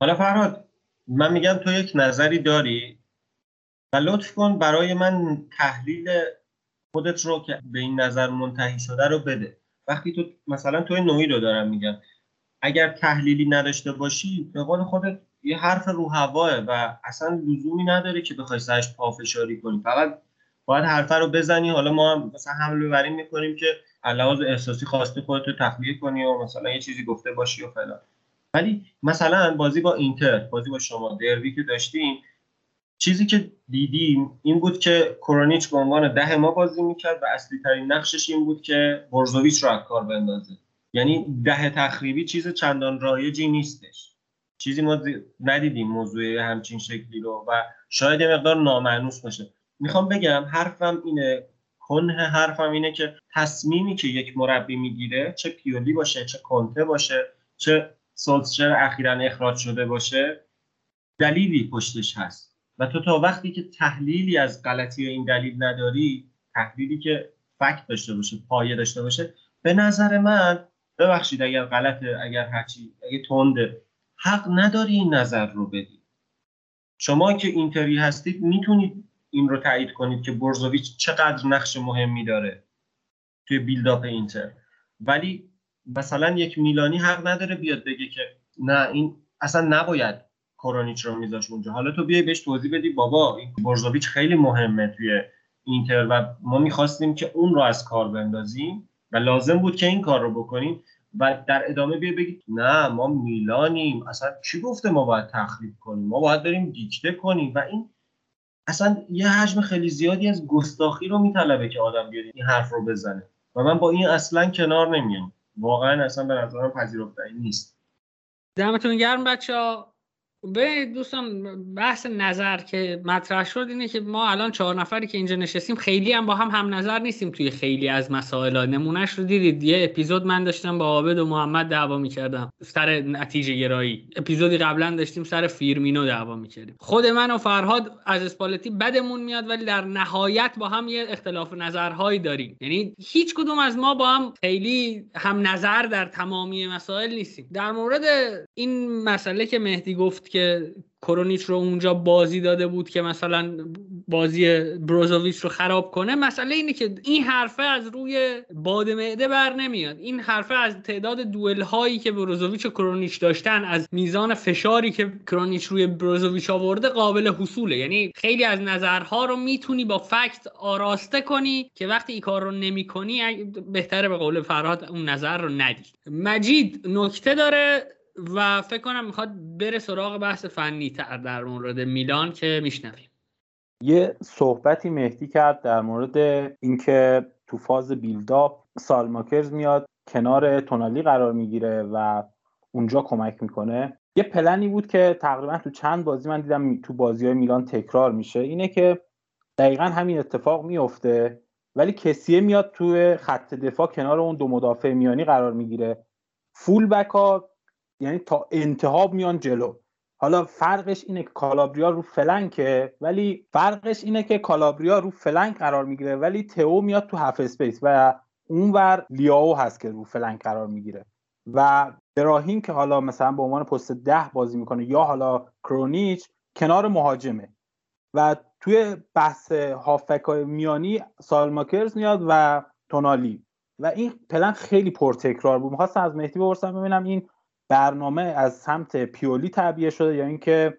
حالا فرهاد من میگم تو یک نظری داری و لطف کن برای من تحلیل خودت رو که به این نظر منتهی شده رو بده. وقتی تو مثلا توی نوعی رو دارم میگم. اگر تحلیلی نداشته باشی به قول خودت یه حرف رو هواه و اصلا لزومی نداره که بخوای سرش پافشاری کنی. فقط باید حرفه رو بزنی. حالا ما هم مثلا حمله بر می‌کنیم که علاوه احساسی خواسته خودت رو تخلیه کنی و مثلا یه چیزی گفته باشی و فلان. ولی مثلا بازی با اینتر بازی با شما دروی که داشتیم چیزی که دیدیم این بود که کرونیچ به عنوان ده ما بازی می‌کرد و اصلی ترین نقشش این بود که برزوویچ رو کار بندازه. یعنی ده تخریبی چیز چندان رایجی نیستش. چیزی ما ندیدیم موضوع همچین شکلی رو و شاید یه مقدار نامعنوس باشه. می‌خوام بگم حرفم اینه کنه حرفم اینه که تصمیمی که یک مربی می‌گیره چه پیولی باشه چه کنته باشه چه سولسچر اخیرا اخراج شده باشه دلیلی پشتش هست. و تو تا وقتی که تحلیلی از غلطی این دلیل نداری تحلیلی که فکت داشته باشه پایه داشته باشه به نظر من ببخشید اگر غلطه اگر هرچی اگه تنده حق نداری این نظر رو بدی. شما که اینتری هستید می‌تونید این رو تایید کنید که برزوویچ چقدر نقش مهمی داره توی بیلداپ اینتر. ولی مثلا یک میلانی حق نداره بیاد بگه که نه این اصلا نباید کرونیچ رو میذاش اونجا. حالا تو بیای بهش توضیح بدی بابا این برزوویچ خیلی مهمه توی اینتر و ما می‌خواستیم که اون رو از کار بندازیم و لازم بود که این کار رو بکنیم و در ادامه بیا بگید نه ما میلانیم. اصلا چی گفته ما باید تخریب کنیم؟ ما باید بریم دیکته کنیم و این اصلا یه حجم خیلی زیادی از گستاخی رو میطلبه که آدم بیاد این حرف رو بزنه. و من با این اصلا کنار نمیام. واقعا اصلا به نظرم پذیرفتنی نیست. دمتون گرم بچه ها به دوستان بحث نظر که مطرح شد اینه که ما الان چهار نفری که اینجا نشستیم خیلی هم با هم هم نظر نیستیم توی خیلی از مسائل نمونهش رو دیدید. یه اپیزود من داشتم با عابد و محمد دعوا می‌کردم. سر نتیجه گرایی. اپیزودی قبلا داشتیم سر فیرمینو دعوا می‌کردیم. خود من و فرهاد از اسپالتی بدمون میاد ولی در نهایت با هم یه اختلاف نظرهایی داریم. یعنی هیچ کدوم از ما با هم خیلی هم نظر در تمامی مسائل نیستیم. در مورد این مسئله که مهدی گفت که کرونیچ رو اونجا بازی داده بود که مثلا بازی بروزوویچ رو خراب کنه مسئله اینه که این حرفه از روی باد معده بر نمیاد. این حرفه از تعداد دوئل هایی که بروزوویچ و کرونیچ داشتن از میزان فشاری که کرونیچ روی بروزوویچ آورده قابل حصوله. یعنی خیلی از نظرها رو می‌تونی با فکت آراسته کنی که وقتی این کار رو نمی‌کنی بهتره به قول فرهاد اون نظر رو ندید. مجید نکته داره. و فکر کنم می‌خواد بره سراغ بحث فنی تر در مورد میلان که میشنویم. یه صحبتی مهدی کرد در مورد اینکه تو فاز بیلداپ سالماکرز میاد کنار تونالی قرار می‌گیره و اونجا کمک می‌کنه. یه پلنی بود که تقریبا تو چند بازی من دیدم تو بازی های میلان تکرار میشه. اینه که دقیقا همین اتفاق میفته ولی کسیه میاد توی خط دفاع کنار اون دو مدافع میانی قرار می‌گیره. fullback یعنی تا انتها میان جلو. حالا فرقش اینه که کالابریا رو flank ه ولی فرقش اینه که کالابریا رو flank قرار می‌گیره ولی تئو میاد تو half space و اونور لیاو هست که رو flank قرار می‌گیره. و براهیم که حالا مثلا به عنوان پست ده بازی می‌کنه یا حالا کرونیچ کنار مهاجمه. و توی بحث هافک های میانی سالماکرز میاد و تونالی. و این پلن خیلی پرتکرار بود. می‌خواستم از مهدی بپرسم ببینم این برنامه از سمت پیولی تعبیه شده یا اینکه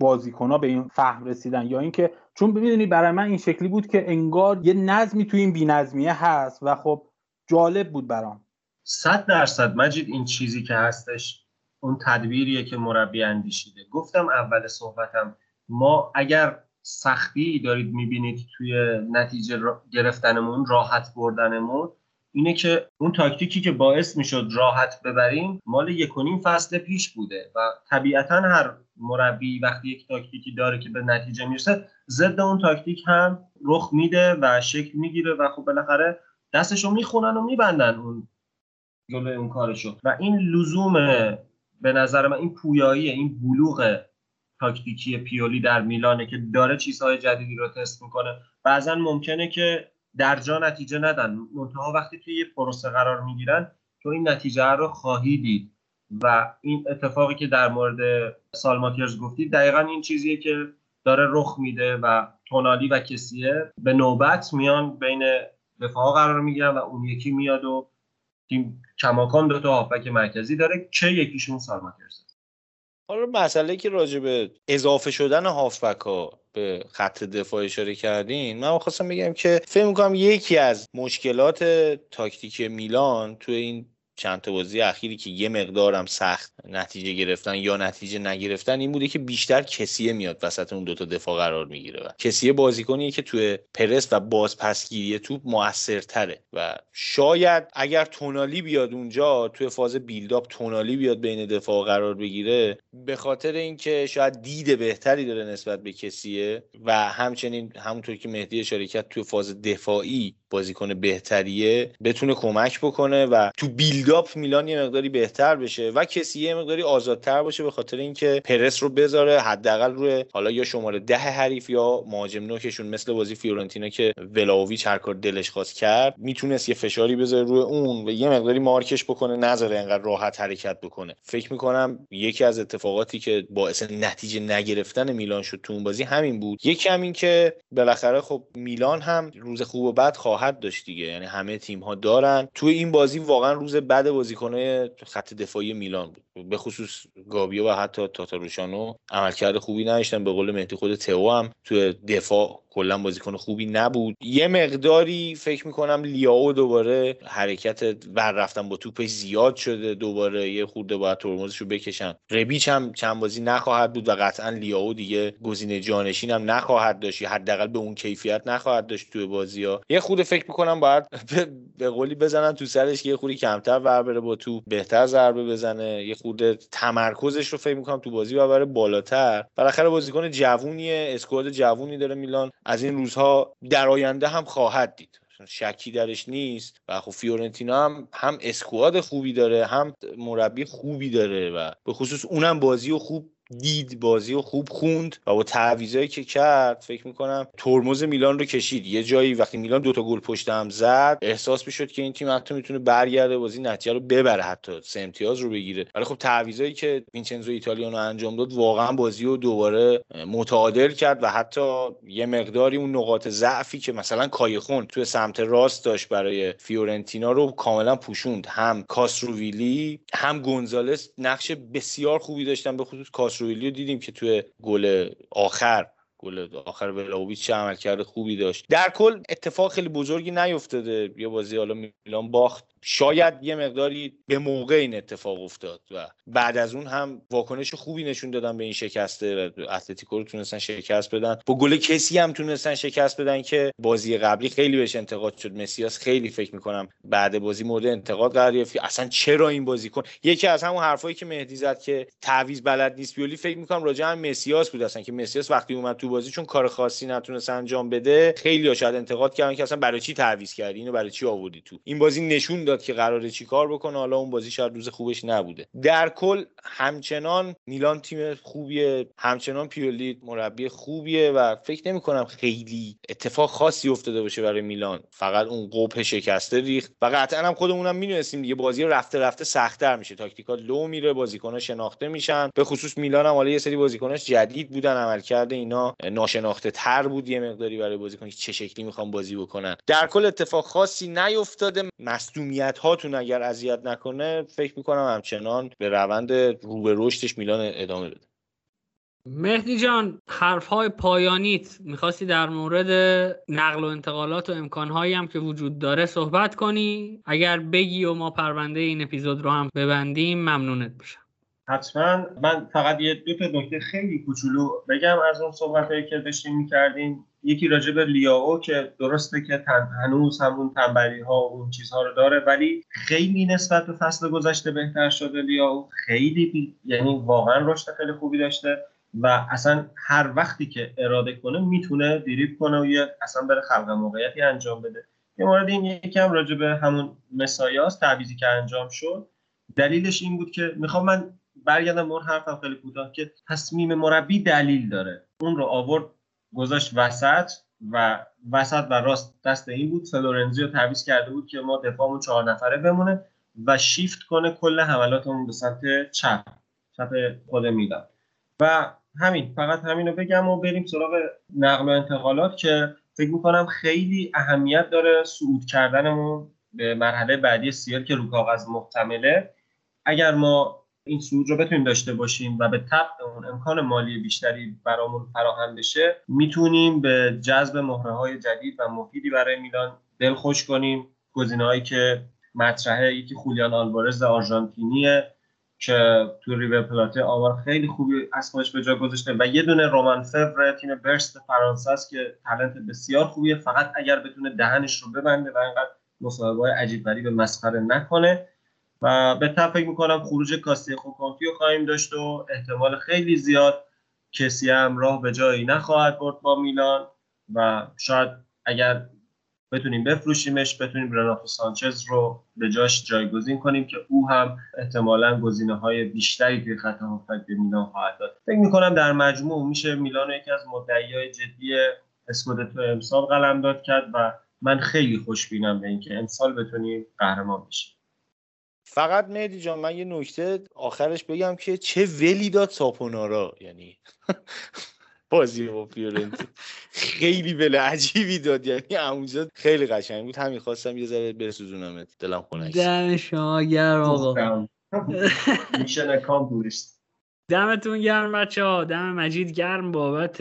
بازیکنها به این فهم رسیدن یا اینکه چون ببینید برای من این شکلی بود که انگار یه نظمی توی این بینظمیه هست و خب جالب بود برام. صد درصد مجید این چیزی که هستش اون تدبیریه که مربی اندیشیده. گفتم اول صحبتم ما اگر سختی دارید می‌بینید توی نتیجه گرفتنمون راحت بردنمون اینه که اون تاکتیکی که باعث می‌شد راحت ببریم مال یک و نیم فصل پیش بوده و طبیعتا هر مربی وقتی یک تاکتیکی داره که به نتیجه می‌رسه ضد اون تاکتیک هم رخ میده و شکل می‌گیره و خب بالاخره دستشو می‌خونن و میبندن اون جلوی اون کارشو. و این لزوم به نظر من این پویایی این بلوغ تاکتیکی پیولی در میلانه که داره چیزهای جدیدی رو تست می‌کنه. بعضا ممکنه که در جا نتیجه ندن. منتها وقتی توی یه پروسه قرار می‌گیرن تو این نتیجه رو خواهی دید. و این اتفاقی که در مورد سالماتیاز گفتید دقیقا این چیزیه که داره رخ میده و تونالی و کسیه به نوبت میان بین دفاع قرار می‌گیرن و اون یکی میاد و تیم کماکان دو تا هافبک مرکزی داره که یکیشون سالماتیاز حالا مسئله که راجع به اضافه شدن هافبک ها به خط دفاع اشاره کردین من خواستم بگم که فکر می‌کنم یکی از مشکلات تاکتیک میلان توی این چند تا بازی اخیری که یه مقدارم سخت نتیجه گرفتن یا نتیجه نگرفتن این بوده که بیشتر کسیه میاد وسط اون دوتا دفاع قرار می‌گیره و کسیه بازیکنیه که توی پرس و باز پسگیری توپ موثرتره و شاید اگر تونالی بیاد اونجا توی فاز بیلداپ تونالی بیاد بین دفاع قرار بگیره به خاطر اینکه شاید دید بهتری داره نسبت به کسیه و همچنین همونطور که مهدی کرد توی فاز دفاعی بازیکن بهتریه بتونه کمک بکنه و تو بیلداپ میلان یه مقداری بهتر بشه و کسی یه مقداری آزادتر باشه به خاطر اینکه پرس رو بذاره حداقل روی حالا یا شماره ده حریف یا مهاجم نوکشون مثل بازی فیورنتینا که ولاویچ هر کار دلش خواست کرد می‌تونست یه فشاری بذاره روی اون و یه مقداری مارکش بکنه نذاره انقدر راحت حرکت بکنه. فکر می‌کنم یکی از اتفاقاتی که باعث نتیجه نگرفتن میلان شد تو اون بازی همین بود. یکی همین که بالاخره خب میلان هم روز خوب و بد خواهد داشت دیگه. یعنی همه تیم ها دارن. توی این بازی واقعا روز بد بازیکنه خط دفاعی میلان بود. به خصوص گابیو و حتی تاتاروشانو عملکرد خوبی نداشتن. به قول مهدی خود تئو هم توی دفاع کلا بازیکن خوبی نبود. یه مقداری فکر می‌کنم لیاو دوباره حرکت ور رفتن با توپش زیاد شده. دوباره یه خورده باید ترمزش رو بکشن. ربیچ هم چند بازی نخواهد بود و قطعا لیاو دیگه گزینه جانشین هم نخواهد داشت. حداقل به اون کیفیت نخواهد داشت توی بازی ها. یه خورده فکر می‌کنم باید به قولی بزنن تو سرش یه خوری کمتر ور بره با تو بهتر ضربه بزنه. یه خورده تمرکزش رو فکر می‌کنم تو بازی ببره بالاتر. بالاخره بازیکن جوونیه اسکواد جوونی داره میلان. از این روزها در آینده هم خواهد دید. شکی درش نیست و خب فیورنتینا هم هم اسکواد خوبی داره هم مربی خوبی داره و به خصوص اونم بازی و خوب دید بازی و خوب خوند و با تعویضایی که کرد فکر می‌کنم ترمز میلان رو کشید. یه جایی وقتی میلان دوتا گل پشت هم زد احساس می‌شد که این تیم حتی می‌تونه برگرده بازی نتیجه رو ببره حتی سه امتیاز رو بگیره. ولی خب تعویضایی که وینچنزو ایتالیانو انجام داد واقعا بازی رو دوباره متعادل کرد و حتی یه مقداری اون نقاط ضعفی که مثلا کایخون توی سمت راست داشت برای فیورنتینا رو کاملا پوشوند. هم کاسروویلی هم گونزالس نقش بسیار خوبی داشتن به خصوص رو دیدیم که توی گل آخر گل آخر ولاویچ چه عملکرد خوبی داشت. در کل اتفاق خیلی بزرگی نیفتاده. یه بازی حالا میلان باخت. شاید یه مقداری به موقع این اتفاق افتاد و بعد از اون هم واکنش خوبی نشون دادن به این شکسته اتلتیکو رو تونستن شکست بدن. با گل کسی هم تونستن شکست بدن که بازی قبلی خیلی بهش انتقاد شد. مسیاس خیلی فکر می‌کنم بعد بازی مورد انتقاد قرار گرفت. اصلا چرا این بازی کن؟ یکی از همون حرفایی که مهدی زد که تعویض بلد نیست. بیولی فکر می‌کنم راجع هم مسیاس بود اصلا که مسیاس وقتی اومد تو بازی چون کار خاصی نتونست انجام بده خیلی شاید انتقاد کردن که اصلا برای چی تعویض کردی؟ اینو برای چی آوردی تو؟ این بازی نشون که قراره چیکار بکنه حالا اون بازی شاید روز خوبش نبوده. در کل همچنان میلان تیم خوبیه همچنان پیولی مربی خوبیه و فکر نمی کنم خیلی اتفاق خاصی افتاده باشه برای میلان. فقط اون قبه شکسته ریخت و قطعا هم خودمونم می‌دونستیم دیگه بازی رفته رفته سختتر میشه. تاکتیکا لو میره بازیکن‌ها شناخته میشن. به خصوص میلان هم حالا یه سری بازیکناش جدید بودن عملکرد اینا ناشناخته تر بود یه مقداری برای بازیکن چه شکلی می‌خوان بازی بکنن. در کل اتفاق خاصی نیفتاده. مصدومیت هاتون اگر اذیت نکنه فکر می‌کنم همچنان به روند رو به رشدش میلان ادامه بده. مهدی جان حرف های پایانیت. می‌خواستی در مورد نقل و انتقالات و امکانهایی هم که وجود داره صحبت کنی. اگر بگی و ما پرونده این اپیزود رو هم ببندیم ممنونت بشم حتما. من فقط یه دو تا نکته خیلی کوچولو بگم از اون صحبت که داشتیم می‌کردیم. یکی راجع به لیاو که درسته که هنوز همون تنبلی ها و اون چیزها رو داره ولی خیلی نسبت به فصل گذشته بهتر شده لیاو. خیلی یعنی واقعا رشد خیلی خوبی داشته و اصلا هر وقتی که اراده کنه می‌تونه دریب کنه و یه اصلا بره خلق موقعیتی انجام بده. یه مورد این یکم راجع به همون مسایاس تعویزی که انجام شد دلیلش این بود که می‌خوام من برگردم اون حرفم خیلی کوتاه که تصمیم مربی دلیل داره. اون رو آورد گذاشت وسط و وسط و راست دست این بود. فلورنزی رو تعویض کرده بود که ما دفاعمون چهار نفره بمونه و شیفت کنه کل حملاتمون به سمت چپ چپ خود میدم و همین فقط همین رو بگم و بریم سراغ نقل و انتقالات که فکر می‌کنم خیلی اهمیت داره صعود کردنمون به مرحله بعدی سیل که رو کاغذ محتمله. اگر ما این صعود رو بتونیم داشته باشیم و به طبق اون امکان مالی بیشتری برامون فراهم بشه می‌تونیم به جذب مهره های جدید و مفیدی برای میلان دل خوش کنیم. گزینه‌هایی که مطرحه یکی خولیان آلوارز آرژانتینیه که تو ریور پلاته آمار خیلی خوبی خودش به جا گذاشته و یه دونه رومان فور تیم برست فرانسه است که تالنت بسیار خوبیه. فقط اگر بتونه دهنش رو ببنده و اینقدر مصاحبه های عجیب به مسخره نکنه و به فکر می‌کنم خروج کاستی خوکانتی رو خواهیم داشت و احتمال خیلی زیاد کسی هم راه به جایی نخواهد برد با میلان و شاید اگر بتونیم بفروشیمش بتونیم رناتو سانچز رو به جاش جایگزین کنیم که او هم احتمالا گزینه های بیشتری توی خط هافک به میلان خواهد داد. فکر می‌کنم در مجموع میشه میلان یکی از مدعی جدی اسکودتو امسال قلم داد کرد و من خیلی خوشبینم به اینکه امسال بتونیم قهرمان بشیم. فقط مهدی جان من یه نکته آخرش بگم که چه ولی داد ساپونارا. یعنی بازی با فیورنتینا خیلی بله عجیبی داد. یعنی اونجا خیلی قشنگ بود. همین خواستم یه ذره بسوزونمت. دلم خنک دم شما گرم آقا. میشن دمتون گرم بچه ها دم مجید گرم بابت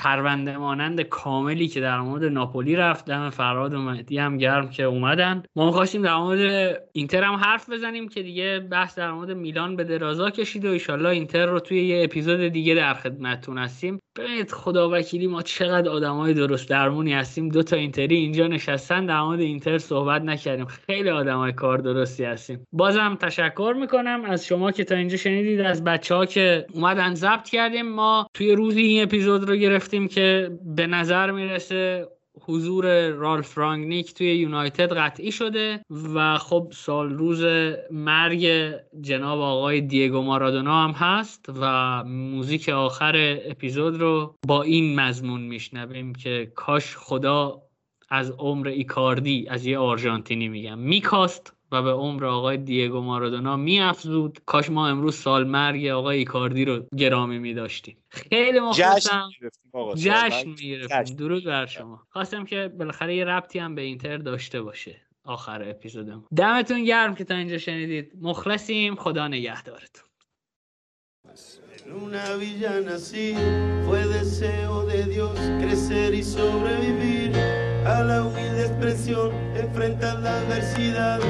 پرونده مانند کاملی که در مورد ناپولی رفت دم فراد و مهدی هم گرم که اومدن. ما خواستیم در مورد اینتر هم حرف بزنیم که دیگه بحث در مورد میلان به درازا کشید و ایشالله اینتر رو توی یه اپیزود دیگه در خدمتتون هستیم. ببینید خدا وکیلی ما چقدر آدمای درست درمونی هستیم. دو تا اینتری اینجا نشستن در مورد اینتر صحبت نکردیم. خیلی آدمای کار درستی هستیم. بازم تشکر می‌کنم از شما که تا اینجا شنیدید. از بچه ها که اومدن ضبط کردیم ما توی روزی این اپیزود رو گرفتیم که به نظر می‌رسه حضور رالف رانگنیک توی یونایتد قطعی شده و خب سال روز مرگ جناب آقای دیگو مارادونا هم هست و موزیک آخر اپیزود رو با این مضمون میشنویم که کاش خدا از عمر ایکاردی از یه آرژانتینی میگم میکاست. و به عمر آقای دیگو مارادونا میافزود. کاش ما امروز سال مرگ آقای ایکاردی رو گرامی میداشتیم. خیلی مخلصم جشن می‌گرفتیم درود بر شما. خواستم که بالاخره یه ربطی هم به اینتر داشته باشه. آخر اپیزودم دمتون گرم که تا اینجا شنیدید. مخلصیم. خدا نگهدارتون. En una villa nací, fue deseo de Dios crecer y sobrevivir. A la humilde expresión, enfrentar la adversidad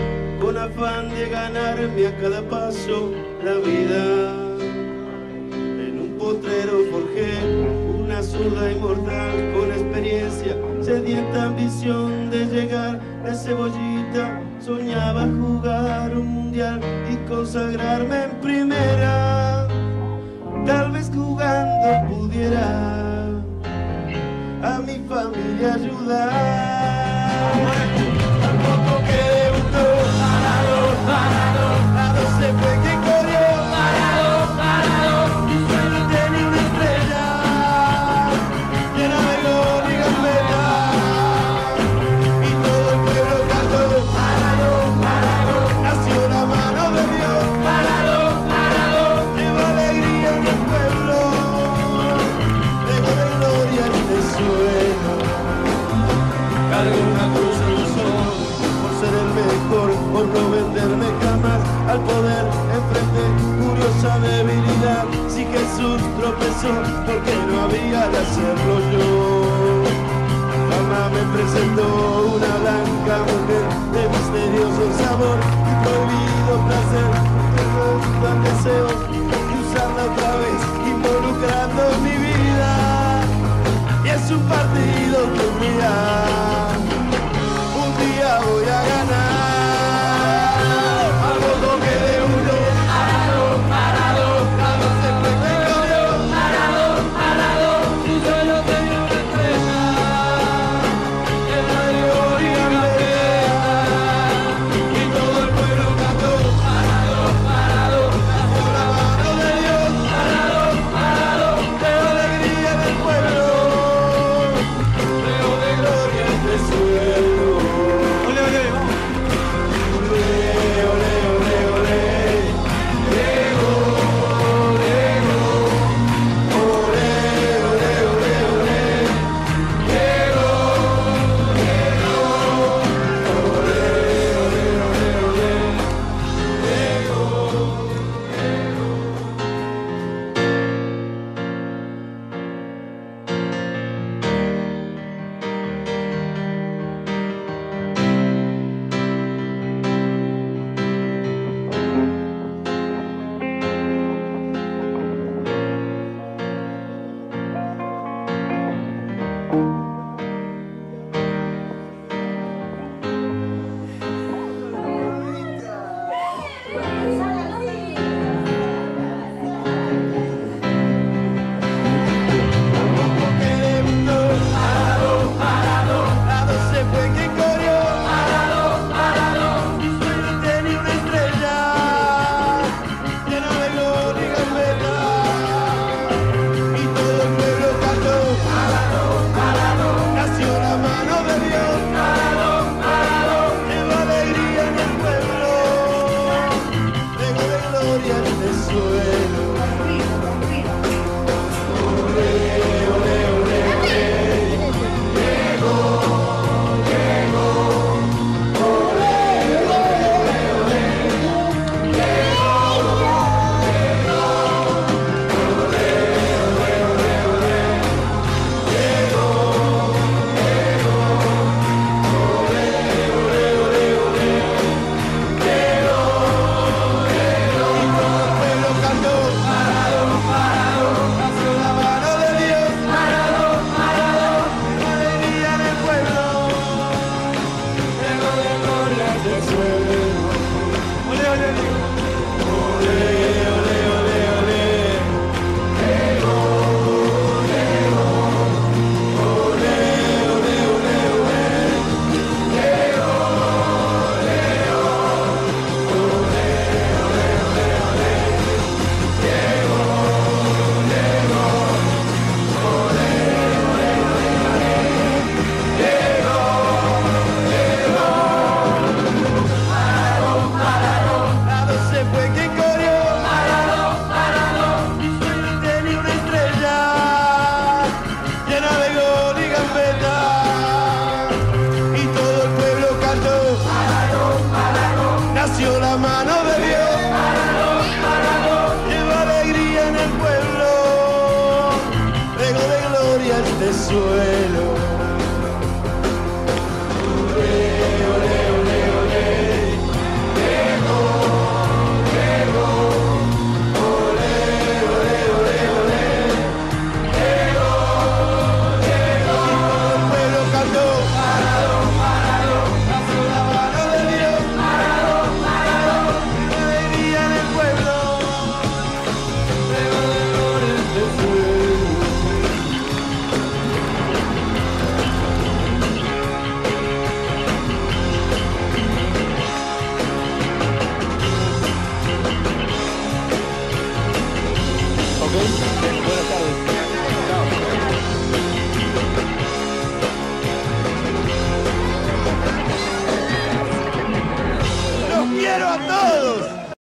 con afán de ganarme a cada paso la vida. En un potrero forjé una zurda inmortal con experiencia, sedienta ambición de llegar de cebollita. Soñaba jugar un mundial y consagrarme en primera. Tal vez jugando pudiera a mi familia ayudar.